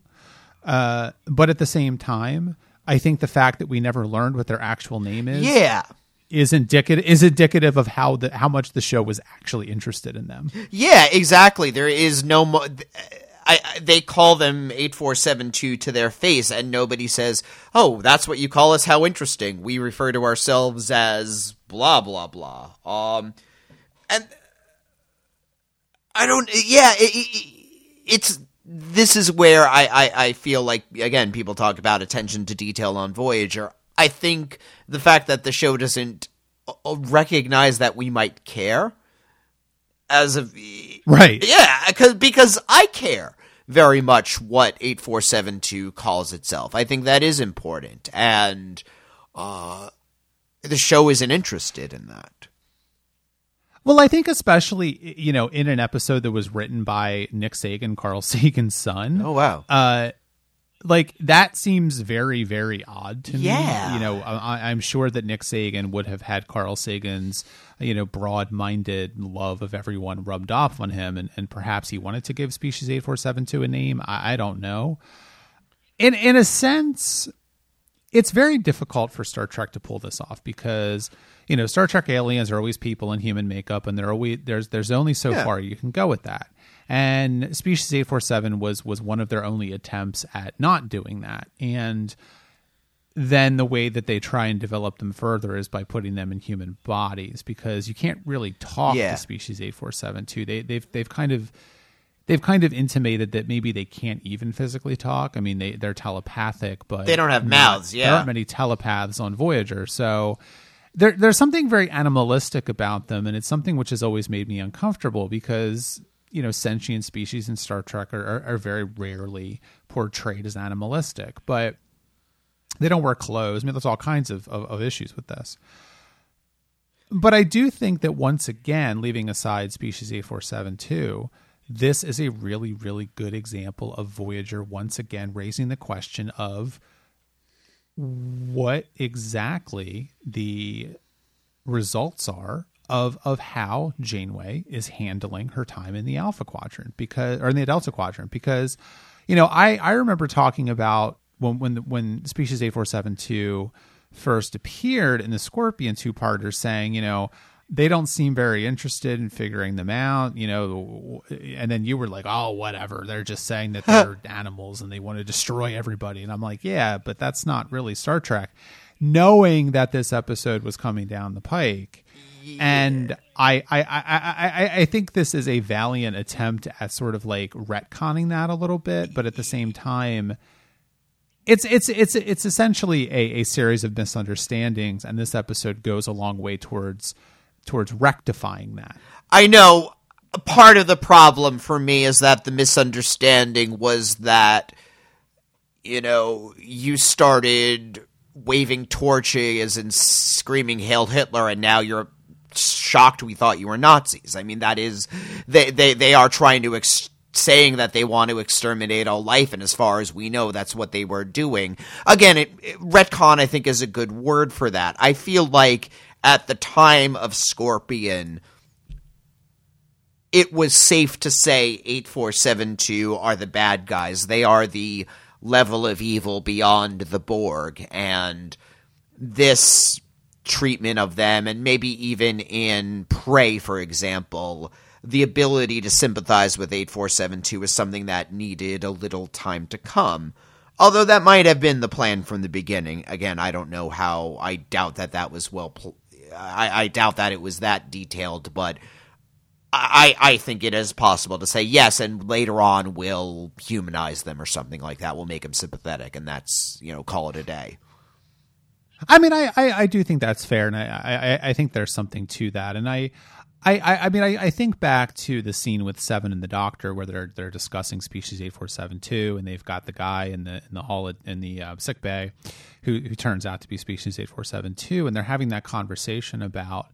S2: Uh, but at the same time, I think the fact that we never learned what their actual name is,
S1: yeah,
S2: is indicative is indicative of how the how much the show was actually interested in them.
S1: Yeah, exactly. There is no mo- I, they call them 8472 to their face, and nobody says, Oh, that's what you call us? How interesting. We refer to ourselves as blah, blah, blah. Um, and I don't, yeah, it, it, it's, this is where I, I, I feel like, again, people talk about attention to detail on Voyager. I think the fact that the show doesn't uh, recognize that we might care as of
S2: right
S1: yeah because because i care very much what 8472 calls itself. I think that is important. And uh, the show isn't interested in that.
S2: Well, I think especially you know in an episode that was written by Nick Sagan, Carl Sagan's son.
S1: Oh wow!
S2: Uh, like that seems very very odd to
S1: me. Yeah,
S2: you know, I, am sure that Nick Sagan would have had Carl Sagan's you know broad-minded love of everyone rubbed off on him, and, and perhaps he wanted to give Species eight four seven two a name. I, I don't know. In in a sense, it's very difficult for Star Trek to pull this off because you know Star Trek aliens are always people in human makeup, and there always there's there's only so yeah. far you can go with that and Species 847 was was one of their only attempts at not doing that. And then the way that they try and develop them further is by putting them in human bodies because you can't really talk yeah. to Species 847 too. They they've they've kind of they've kind of intimated that maybe they can't even physically talk. I mean, they they're telepathic, but
S1: they don't have not, mouths. Yeah,
S2: there aren't many telepaths on Voyager, so there, there's something very animalistic about them, and it's something which has always made me uncomfortable because you know sentient species in Star Trek are, are, are very rarely portrayed as animalistic, but they don't wear clothes. I mean, there's all kinds of, of, of issues with this. But I do think that once again, leaving aside species A four seven two, this is a really, really good example of Voyager once again raising the question of what exactly the results are of of how Janeway is handling her time in the Alpha Quadrant because or in the Delta Quadrant because you know I I remember talking about when when when species 8472 first appeared in the Scorpion two parter, saying, you know, they don't seem very interested in figuring them out, you know. And then you were like, oh, whatever. They're just saying that they're animals and they want to destroy everybody. And I'm like, yeah, but that's not really Star Trek. Knowing that this episode was coming down the pike. And I, I, I, I, I think this is a valiant attempt at sort of like retconning that a little bit, but at the same time, it's it's it's it's essentially a, a series of misunderstandings, and this episode goes a long way towards towards rectifying that.
S1: I know part of the problem for me is that the misunderstanding was that you know you started waving torches and screaming hail hitler and now you're shocked we thought you were nazis i mean that is they they, they are trying to ex- saying that they want to exterminate all life and as far as we know that's what they were doing again it, it retcon i think is a good word for that i feel like at the time of Scorpion, it was safe to say 8472 are the bad guys. They are the level of evil beyond the Borg. And this treatment of them, and maybe even in Prey, for example, the ability to sympathize with 8472 is something that needed a little time to come. Although that might have been the plan from the beginning. Again, I don't know how. I doubt that that was well pl- I, I doubt that it was that detailed, but I, I think it is possible to say yes, and later on we'll humanize them or something like that. We'll make them sympathetic, and that's you know call it a day.
S2: I mean, I, I, I do think that's fair, and I, I, I think there's something to that, and I. I, I, mean, I, I think back to the scene with Seven and the Doctor where they're they're discussing species eight four seven two, and they've got the guy in the in the hall in the uh, sick bay, who who turns out to be species eight four seven two, and they're having that conversation about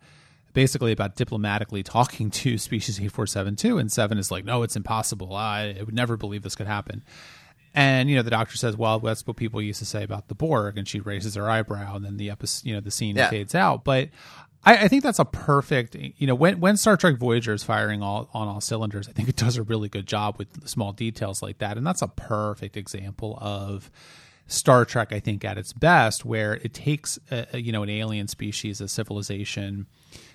S2: basically about diplomatically talking to species eight four seven two, and Seven is like, no, it's impossible. I would never believe this could happen. And you know, the doctor says, "Well, that's what people used to say about the Borg," and she raises her eyebrow, and then the episode, you know, the scene yeah. fades out. But I, I, think that's a perfect, you know, when when Star Trek Voyager is firing all on all cylinders, I think it does a really good job with small details like that, and that's a perfect example of Star Trek. I think at its best, where it takes a, you know an alien species, a civilization,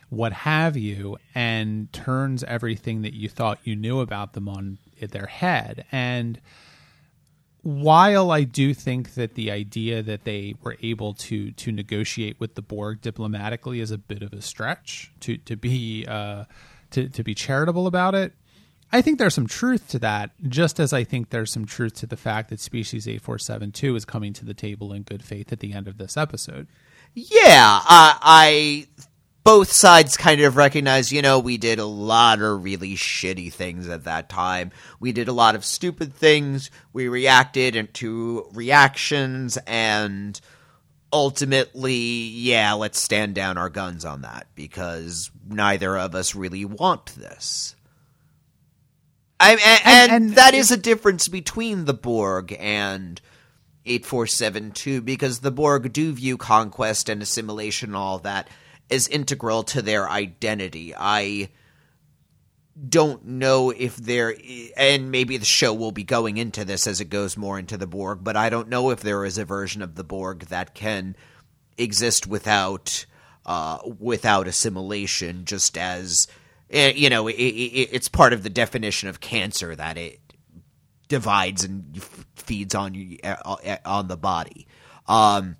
S2: what have you, and turns everything that you thought you knew about them on their head and while I do think that the idea that they were able to to negotiate with the Borg diplomatically is a bit of a stretch to to be uh, to to be charitable about it, I think there's some truth to that. Just as I think there's some truth to the fact that Species eight four seven two is coming to the table in good faith at the end of this episode.
S1: Yeah, uh, I both sides kind of recognize, you know, we did a lot of really shitty things at that time. We did a lot of stupid things. We reacted to reactions and ultimately, yeah, let's stand down our guns on that because neither of us really want this. I, and, and, and, that is a difference between the Borg and 8472 because the Borg do view conquest and assimilation and all that as integral to their identity. I don't know if there and maybe the show will be going into this as it goes more into the Borg, but I don't know if there is a version of the Borg that can exist without uh, without assimilation, just as eh, you know, it, it, it's part of the definition of cancer that it divides and feeds on uh, on the body. Um,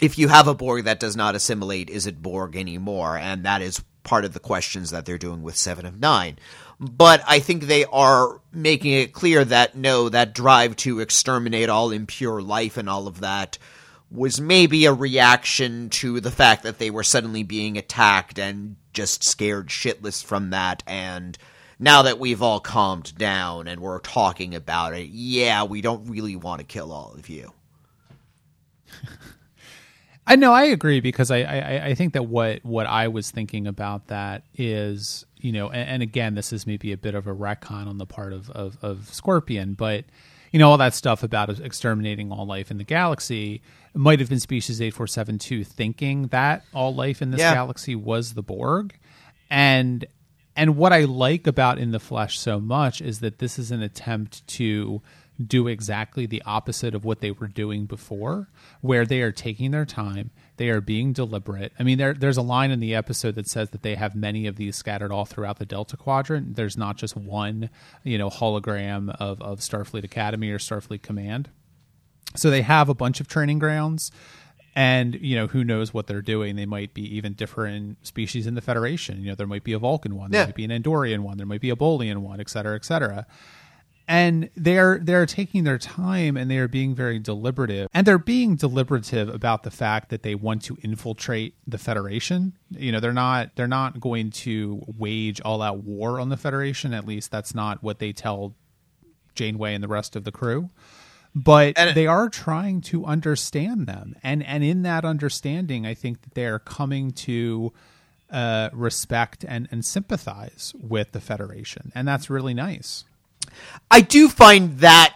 S1: if you have a Borg that does not assimilate, is it Borg anymore? And that is part of the questions that they're doing with Seven of Nine. But I think they are making it clear that no, that drive to exterminate all impure life and all of that was maybe a reaction to the fact that they were suddenly being attacked and just scared shitless from that. And now that we've all calmed down and we're talking about it, yeah, we don't really want to kill all of you.
S2: I know I agree because I, I, I think that what what I was thinking about that is you know and, and, again this is maybe a bit of a retcon on the part of, of, of Scorpion but you know all that stuff about exterminating all life in the galaxy might have been species 8472 thinking that all life in this yeah. galaxy was the Borg and and what I like about in the flesh so much is that this is an attempt to do exactly the opposite of what they were doing before, where they are taking their time, they are being deliberate. I mean, there, there's a line in the episode that says that they have many of these scattered all throughout the Delta Quadrant. There's not just one, you know, hologram of, of Starfleet Academy or Starfleet Command. So they have a bunch of training grounds and you know who knows what they're doing they might be even different species in the federation you know there might be a vulcan one there
S1: Yeah.
S2: might be an andorian one there might be a bolian one et cetera et cetera and they're they're taking their time and they are being very deliberative. And they're being deliberative about the fact that they want to infiltrate the federation. You know they're not they're not going to wage all out war on the federation. At least that's not what they tell janeway and the rest of the crew. But they are trying to understand them. And and in that understanding i think that they are coming to uh, respect and and sympathize with the federation. And that's really nice
S1: I do find that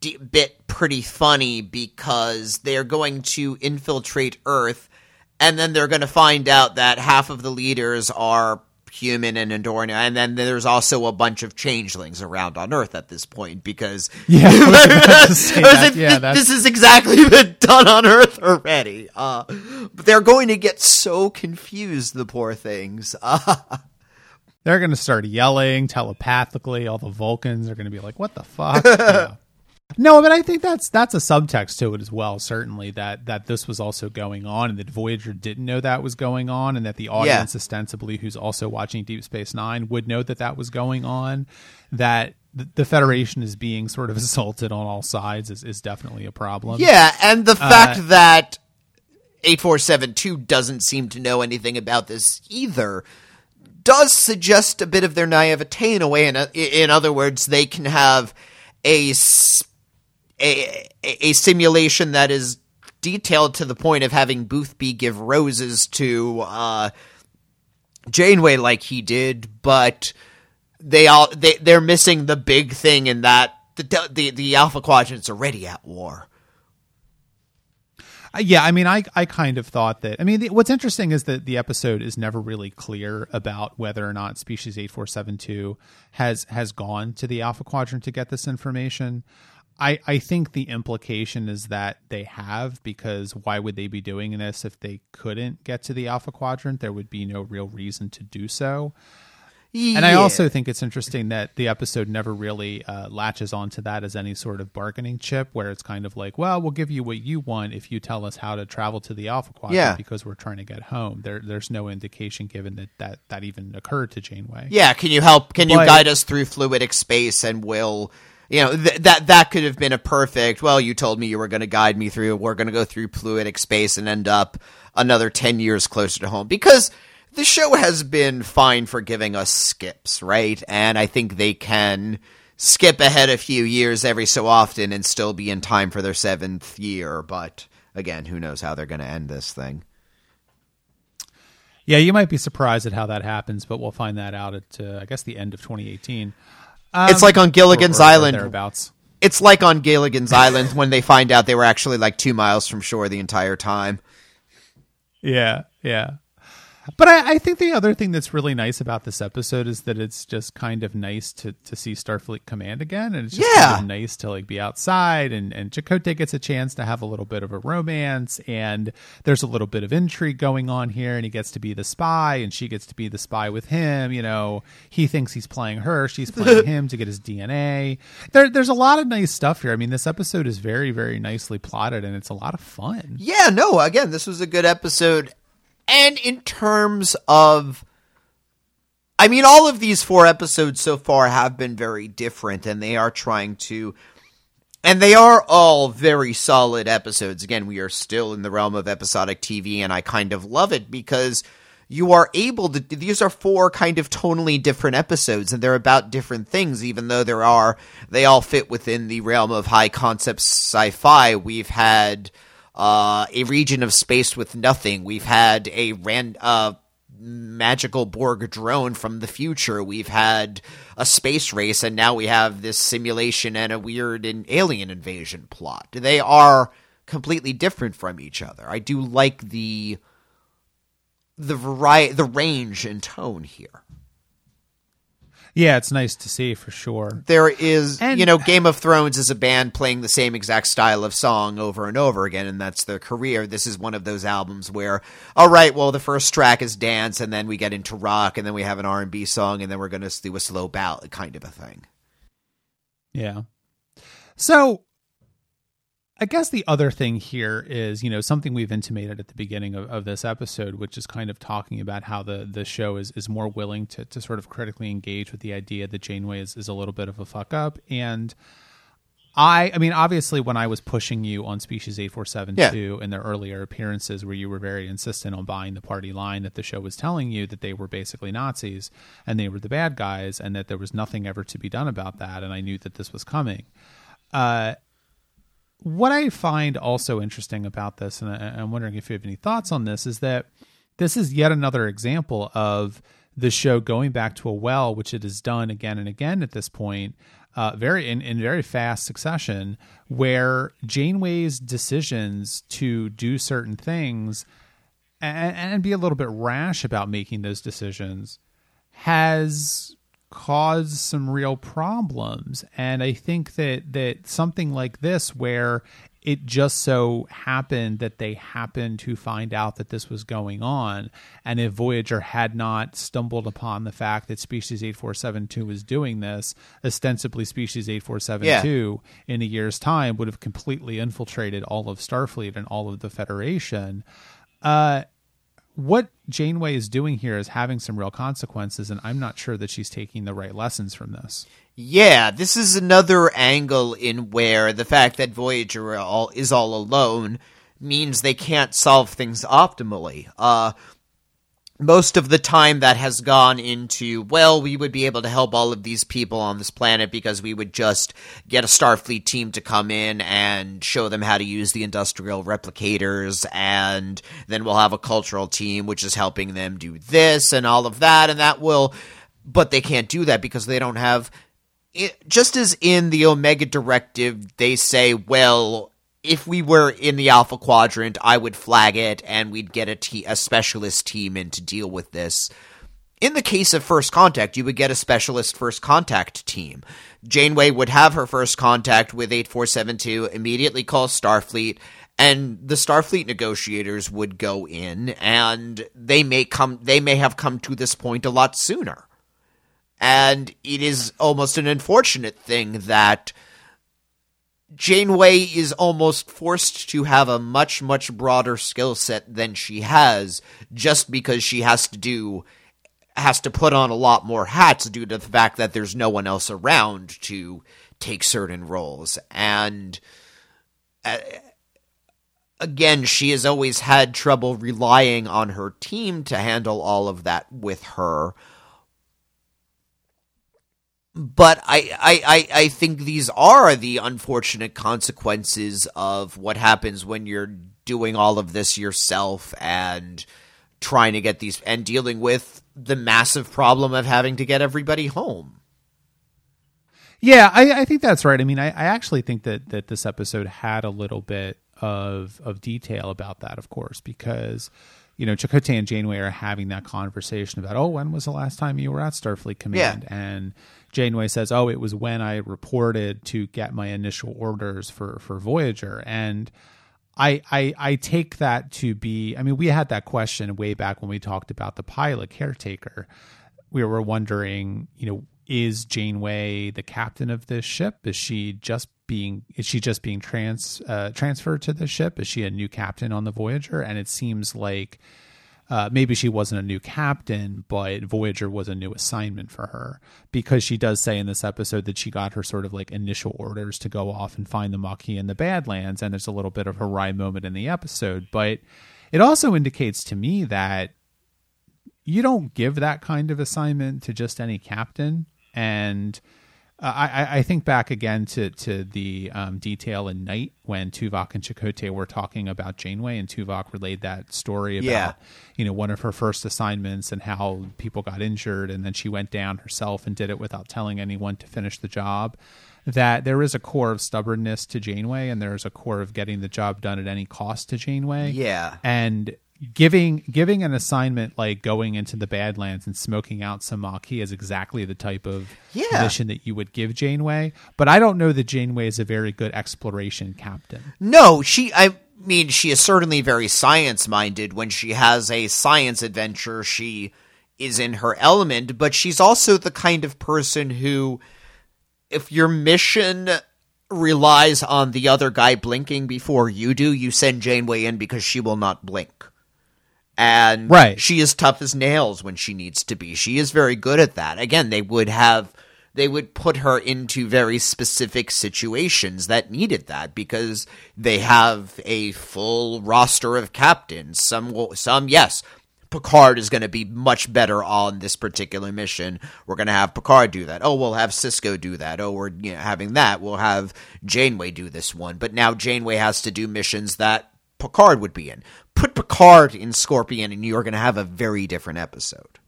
S1: d- bit pretty funny because they're going to infiltrate Earth, and then they're going to find out that half of the leaders are human and Andorian, and then there's also a bunch of changelings around on Earth at this point because
S2: Yeah, I was about to say
S1: I was
S2: that.
S1: like,
S2: Yeah,
S1: this is exactly been done on Earth already. Uh, but they're going to get so confused, the poor things. Uh,
S2: they're going to start yelling telepathically. All the Vulcans are going to be like, "What the fuck?" Yeah. No, but I think that's that's a subtext to it as well. Certainly that that this was also going on, and that Voyager didn't know that was going on, and that the audience, ostensibly, who's also watching Deep Space Nine, would know that that was going on. That the, Federation is being sort of assaulted on all sides is, is definitely a problem.
S1: Yeah, and
S2: Uh,
S1: the fact that 8472 doesn't seem to know anything about this either does suggest a bit of their naivete in a way. In, in other words, they can have a, a, a simulation that is detailed to the point of having Boothby give roses to uh, Janeway like he did, but they all they they're missing the big thing in that the the the Alpha Quadrant's already at war.
S2: Uh, Yeah, I mean, I I kind of thought that. I mean, the, what's interesting is that the episode is never really clear about whether or not species eight four seven two has has gone to the Alpha Quadrant to get this information. I I think the implication is that they have because why would they be doing this if they couldn't get to the Alpha Quadrant? There would be no real reason to do so. And I also think it's interesting that the episode never really uh, latches onto that as any sort of bargaining chip, where it's kind of like, well, we'll give you what you want if you tell us how to travel to the Alpha Quadrant
S1: Yeah.
S2: because we're trying to get home. There, there's no indication given that that, that even occurred to Janeway.
S1: Yeah, can you help? Can you guide us through fluidic space and will you know th- that that could have been a perfect. Well, you told me you were going to guide me through. We're going to go through fluidic space and end up another ten years closer to home because the show has been fine for giving us skips, right? And I think they can skip ahead a few years every so often and still be in time for their seventh year. But again, who knows how they're going to end this thing?
S2: Yeah, you might be surprised at how that happens, but we'll find that out at, uh, I guess, the end of 2018.
S1: it's like on Gilligan's
S2: Or- or- or
S1: Island.
S2: thereabouts.
S1: It's like on Gilligan's Island when they find out they were actually like two miles from shore the entire time.
S2: Yeah, yeah. But I, I think the other thing that's really nice about this episode is that it's just kind of nice to, to see Starfleet Command again, and it's just
S1: Yeah.
S2: kind of nice to like be outside, and and Chakotay gets a chance to have a little bit of a romance, and there's a little bit of intrigue going on here, and he gets to be the spy, and she gets to be the spy with him. You know, he thinks he's playing her, she's playing him to get his DNA. There, there's a lot of nice stuff here. I mean, this episode is very, very nicely plotted, and it's a lot of fun.
S1: Yeah, no, again, this was a good episode. And in terms of. I mean, all of these four episodes so far have been very different, and they are trying to. And they are all very solid episodes. Again, we are still in the realm of episodic TV, and I kind of love it because you are able to. These are four kind of tonally different episodes, and they're about different things, even though there are. They all fit within the realm of high concept sci fi. We've had uh, a region of space with nothing. We've had a ran uh, magical Borg drone from the future. We've had a space race, and now we have this simulation and a weird and alien invasion plot. They are completely different from each other. I do like the the variety, the range and tone here.
S2: Yeah, it's nice to see for sure.
S1: There is,
S2: And-
S1: you know, Game of Thrones is a band playing the same exact style of song over and over again, and that's their career. This is one of those albums where, all right, well, the first track is dance, and then we get into rock, and then we have an R and B song, and then we're going to do a slow ballad kind of a thing.
S2: Yeah. So I guess the other thing here is, you know, something we've intimated at the beginning of, of this episode, which is kind of talking about how the, the show is, is more willing to, to sort of critically engage with the idea that Janeway is, is a little bit of a fuck up. And I I mean, obviously when I was pushing you on Species eight four seven two in their earlier appearances where you were very insistent on buying the party line that the show was telling you that they were basically Nazis and they were the bad guys and that there was nothing ever to be done about that and I knew that this was coming. Uh what I find also interesting about this, and I, I'm wondering if you have any thoughts on this, is that this is yet another example of the show going back to a well, which it has done again and again at this point, uh, very in, in very fast succession, where Janeway's decisions to do certain things and, and be a little bit rash about making those decisions has caused some real problems. And i think that that something like this where it just so happened that they happened to find out that this was going on and if voyager had not stumbled upon the fact that species 8472 was doing this ostensibly species 8472 in a year's time would have completely infiltrated all of starfleet and all of the federation. Uh what Janeway is doing here is having some real consequences, and I'm not sure that she's taking the right lessons from this.
S1: Yeah, this is another angle in where the fact that Voyager all, is all alone means they can't solve things optimally. Uh, most of the time that has gone into, well, we would be able to help all of these people on this planet because we would just get a Starfleet team to come in and show them how to use the industrial replicators, and then we'll have a cultural team which is helping them do this and all of that, and that will. But they can't do that because they don't have. It, just as in the Omega Directive, they say, well, if we were in the Alpha Quadrant, I would flag it and we'd get a, te- a specialist team in to deal with this. In the case of First Contact, you would get a specialist First Contact team. Janeway would have her first contact with 8472, immediately call Starfleet, and the Starfleet negotiators would go in, and they may come. They may have come to this point a lot sooner. And it is almost an unfortunate thing that Janeway is almost forced to have a much, much broader skill set than she has just because she has to do has to put on a lot more hats due to the fact that there's no one else around to take certain roles. And uh, again, she has always had trouble relying on her team to handle all of that with her but I, I, I, I think these are the unfortunate consequences of what happens when you're doing all of this yourself and trying to get these and dealing with the massive problem of having to get everybody home.
S2: Yeah, I, I think that's right. I mean, I, I actually think that that this episode had a little bit of of detail about that, of course, because you know Chakotay and Janeway are having that conversation about, oh, when was the last time you were at Starfleet Command?
S1: Yeah.
S2: And Janeway says, oh, it was when I reported to get my initial orders for for Voyager, and I, I I take that to be. I mean, we had that question way back when we talked about the pilot caretaker. We were wondering, you know, is Janeway the captain of this ship? Is she just being is she just being trans uh, transferred to the ship? Is she a new captain on the Voyager? And it seems like uh, maybe she wasn't a new captain, but Voyager was a new assignment for her because she does say in this episode that she got her sort of like initial orders to go off and find the Maquis in the Badlands, and there's a little bit of a wry moment in the episode, but it also indicates to me that you don't give that kind of assignment to just any captain, and uh, I, I think back again to to the um, detail in Night when Tuvok and Chakotay were talking about Janeway, and Tuvok relayed that story about
S1: Yeah.
S2: you know one of her first assignments and how people got injured, and then she went down herself and did it without telling anyone to finish the job. That there is a core of stubbornness to Janeway, and there is a core of getting the job done at any cost to Janeway.
S1: Yeah.
S2: and giving giving an assignment like going into the Badlands and smoking out some Maquis is exactly the type of
S1: Yeah.
S2: mission that you would give Janeway. But I don't know that Janeway is a very good exploration captain.
S1: No, she. I mean, she is certainly very science minded. When she has a science adventure, she is in her element. But she's also the kind of person who, if your mission relies on the other guy blinking before you do, you send Janeway in because she will not blink. And
S2: Right.
S1: she is tough as nails when she needs to be. She is very good at that. Again, they would have they would put her into very specific situations that needed that because they have a full roster of captains. Some will, some yes, Picard is going to be much better on this particular mission. We're going to have Picard do that. Oh, we'll have Sisko do that. Oh, we're you know, having that. We'll have Janeway do this one. But now Janeway has to do missions that Picard would be in. Put Picard in Scorpion, and you're going to have a very different episode.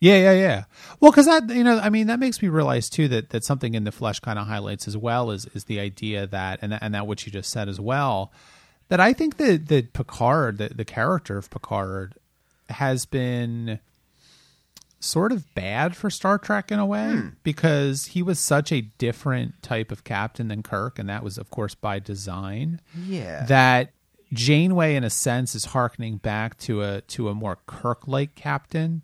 S2: Yeah, yeah, yeah. Well, because that you know, I mean, that makes me realize too that that something in the flesh kind of highlights as well is is the idea that and that, and that what you just said as well that I think that that Picard, the, the character of Picard, has been sort of bad for Star Trek in a way because he was such a different type of captain than Kirk, and that was of course by design
S1: Yeah.
S2: that Janeway, in a sense, is harkening back to a to a more Kirk-like captain,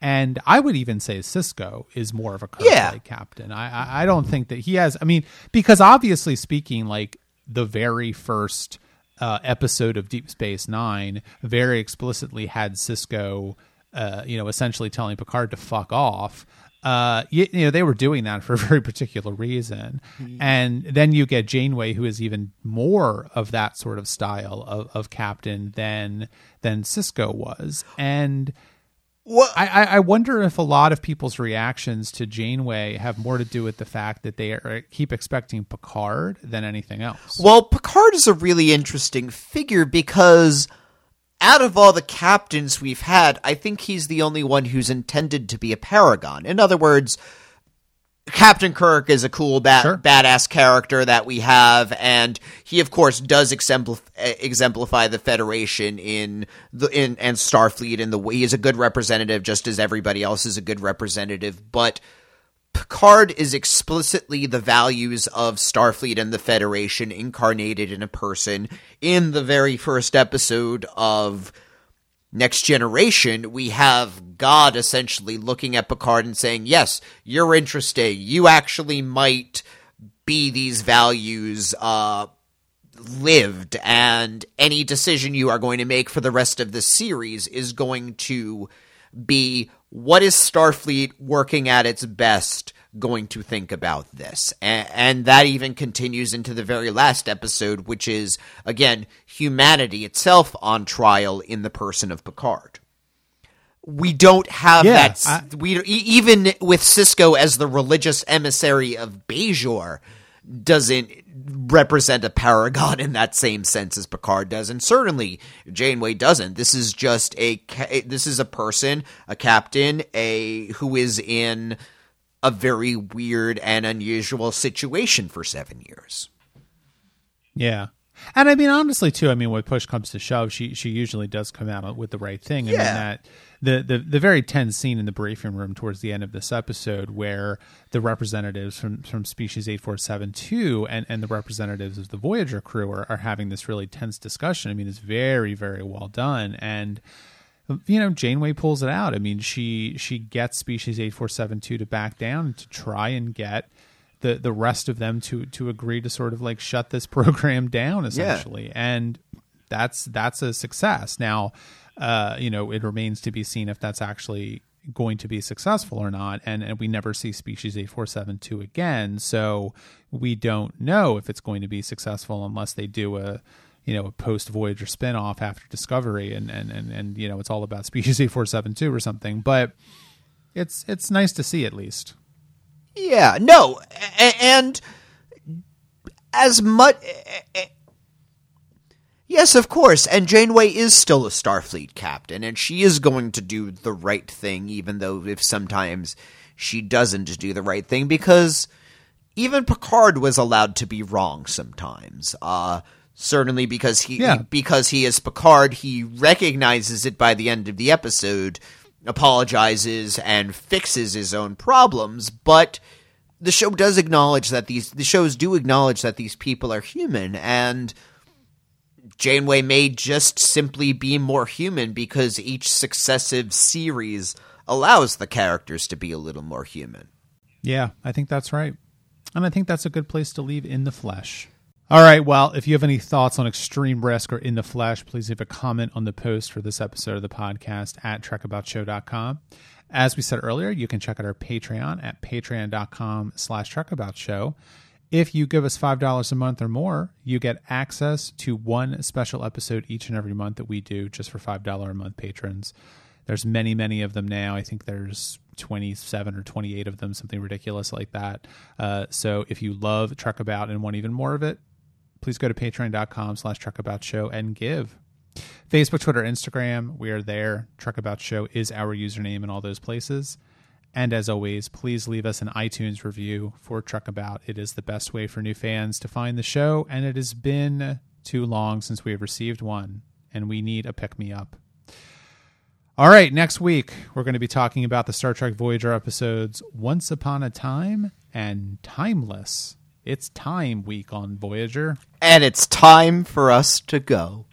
S2: and I would even say Sisko is more of a Kirk-like
S1: Yeah.
S2: captain. I, I I don't think that he has. I mean, because obviously speaking, like the very first uh, episode of Deep Space Nine very explicitly had Sisko, uh, you know, essentially telling Picard to fuck off. Uh, you, you know, they were doing that for a very particular reason, and then you get Janeway, who is even more of that sort of style of, of captain than than Sisko was, and.
S1: Well,
S2: I I wonder if a lot of people's reactions to Janeway have more to do with the fact that they are, keep expecting Picard than anything else.
S1: Well, Picard is a really interesting figure because out of all the captains we've had, I think he's the only one who's intended to be a paragon. In other words, Captain Kirk is a cool, ba-
S2: Sure.
S1: badass character that we have, and he, of course, does exemplif- exemplify the Federation in the in and Starfleet in the way he is a good representative, just as everybody else is a good representative. But Picard is explicitly the values of Starfleet and the Federation incarnated in a person. In the very first episode of Next Generation, we have God essentially looking at Picard and saying, Yes, you're interesting. You actually might be these values uh, lived, and any decision you are going to make for the rest of the series is going to be what is Starfleet working at its best going to think about this? And, and that even continues into the very last episode, which is, again, humanity itself on trial in the person of Picard. We don't have
S2: Yeah,
S1: that.
S2: I-
S1: we even with Sisko as the religious emissary of Bajor doesn't represent a paragon in that same sense as Picard does, and certainly Janeway doesn't. This is just a eh, this is a person, a captain, a who is in a very weird and unusual situation for seven years.
S2: Yeah. And I mean, honestly, too. I mean, when push comes to shove, she she usually does come out with the right thing. I mean,
S1: Yeah.
S2: that the, the the very tense scene in the briefing room towards the end of this episode, where the representatives from from species eight four seven two and and the representatives of the Voyager crew are, are having this really tense discussion. I mean, it's very very well done and you know janeway pulls it out i mean she she gets species 8472 to back down to try and get the the rest of them to to agree to sort of like shut this program down essentially. And that's that's a success. Now uh you know it remains to be seen if that's actually going to be successful or not. And and we never see species 8472 again. So we don't know if it's going to be successful unless they do a you know, a post Voyager spinoff after Discovery, and and and and you know, it's all about Species eight four seven two or something. But it's it's nice to see at least.
S1: Yeah, no, and as much. Yes, of course, and Janeway is still a Starfleet captain, and she is going to do the right thing, even though if sometimes she doesn't do the right thing, because even Picard was allowed to be wrong sometimes. Uh, Certainly because he
S2: Yeah.
S1: because he is Picard, he recognizes it by the end of the episode, apologizes and fixes his own problems, but the show does acknowledge that these the shows do acknowledge that these people are human and Janeway may just simply be more human because each successive series allows the characters to be a little more human.
S2: Yeah, I think that's right. And I think that's a good place to leave In the Flesh. All right, well, if you have any thoughts on Extreme Risk or In the Flesh, please leave a comment on the post for this episode of the podcast at trekaboutshow.com. As we said earlier, you can check out our Patreon at patreon.com slash trekaboutshow. If you give us $5 a month or more, you get access to one special episode each and every month that we do just for $5 a month patrons. There's many, many of them now. I think there's 27 or 28 of them, something ridiculous like that. Uh, so if you love Trek About and want even more of it, please go to patreon.com slash trekaboutshow and give. Facebook, Twitter, Instagram, we are there. Trek About Show is our username in all those places. And as always, please leave us an iTunes review for Trek About. It is the best way for new fans to find the show, and it has been too long since we have received one, and we need a pick me up. All right, next week we're going to be talking about the Star Trek Voyager episodes Once Upon a Time and Timeless. It's time week on Voyager.
S1: And it's time for us to go.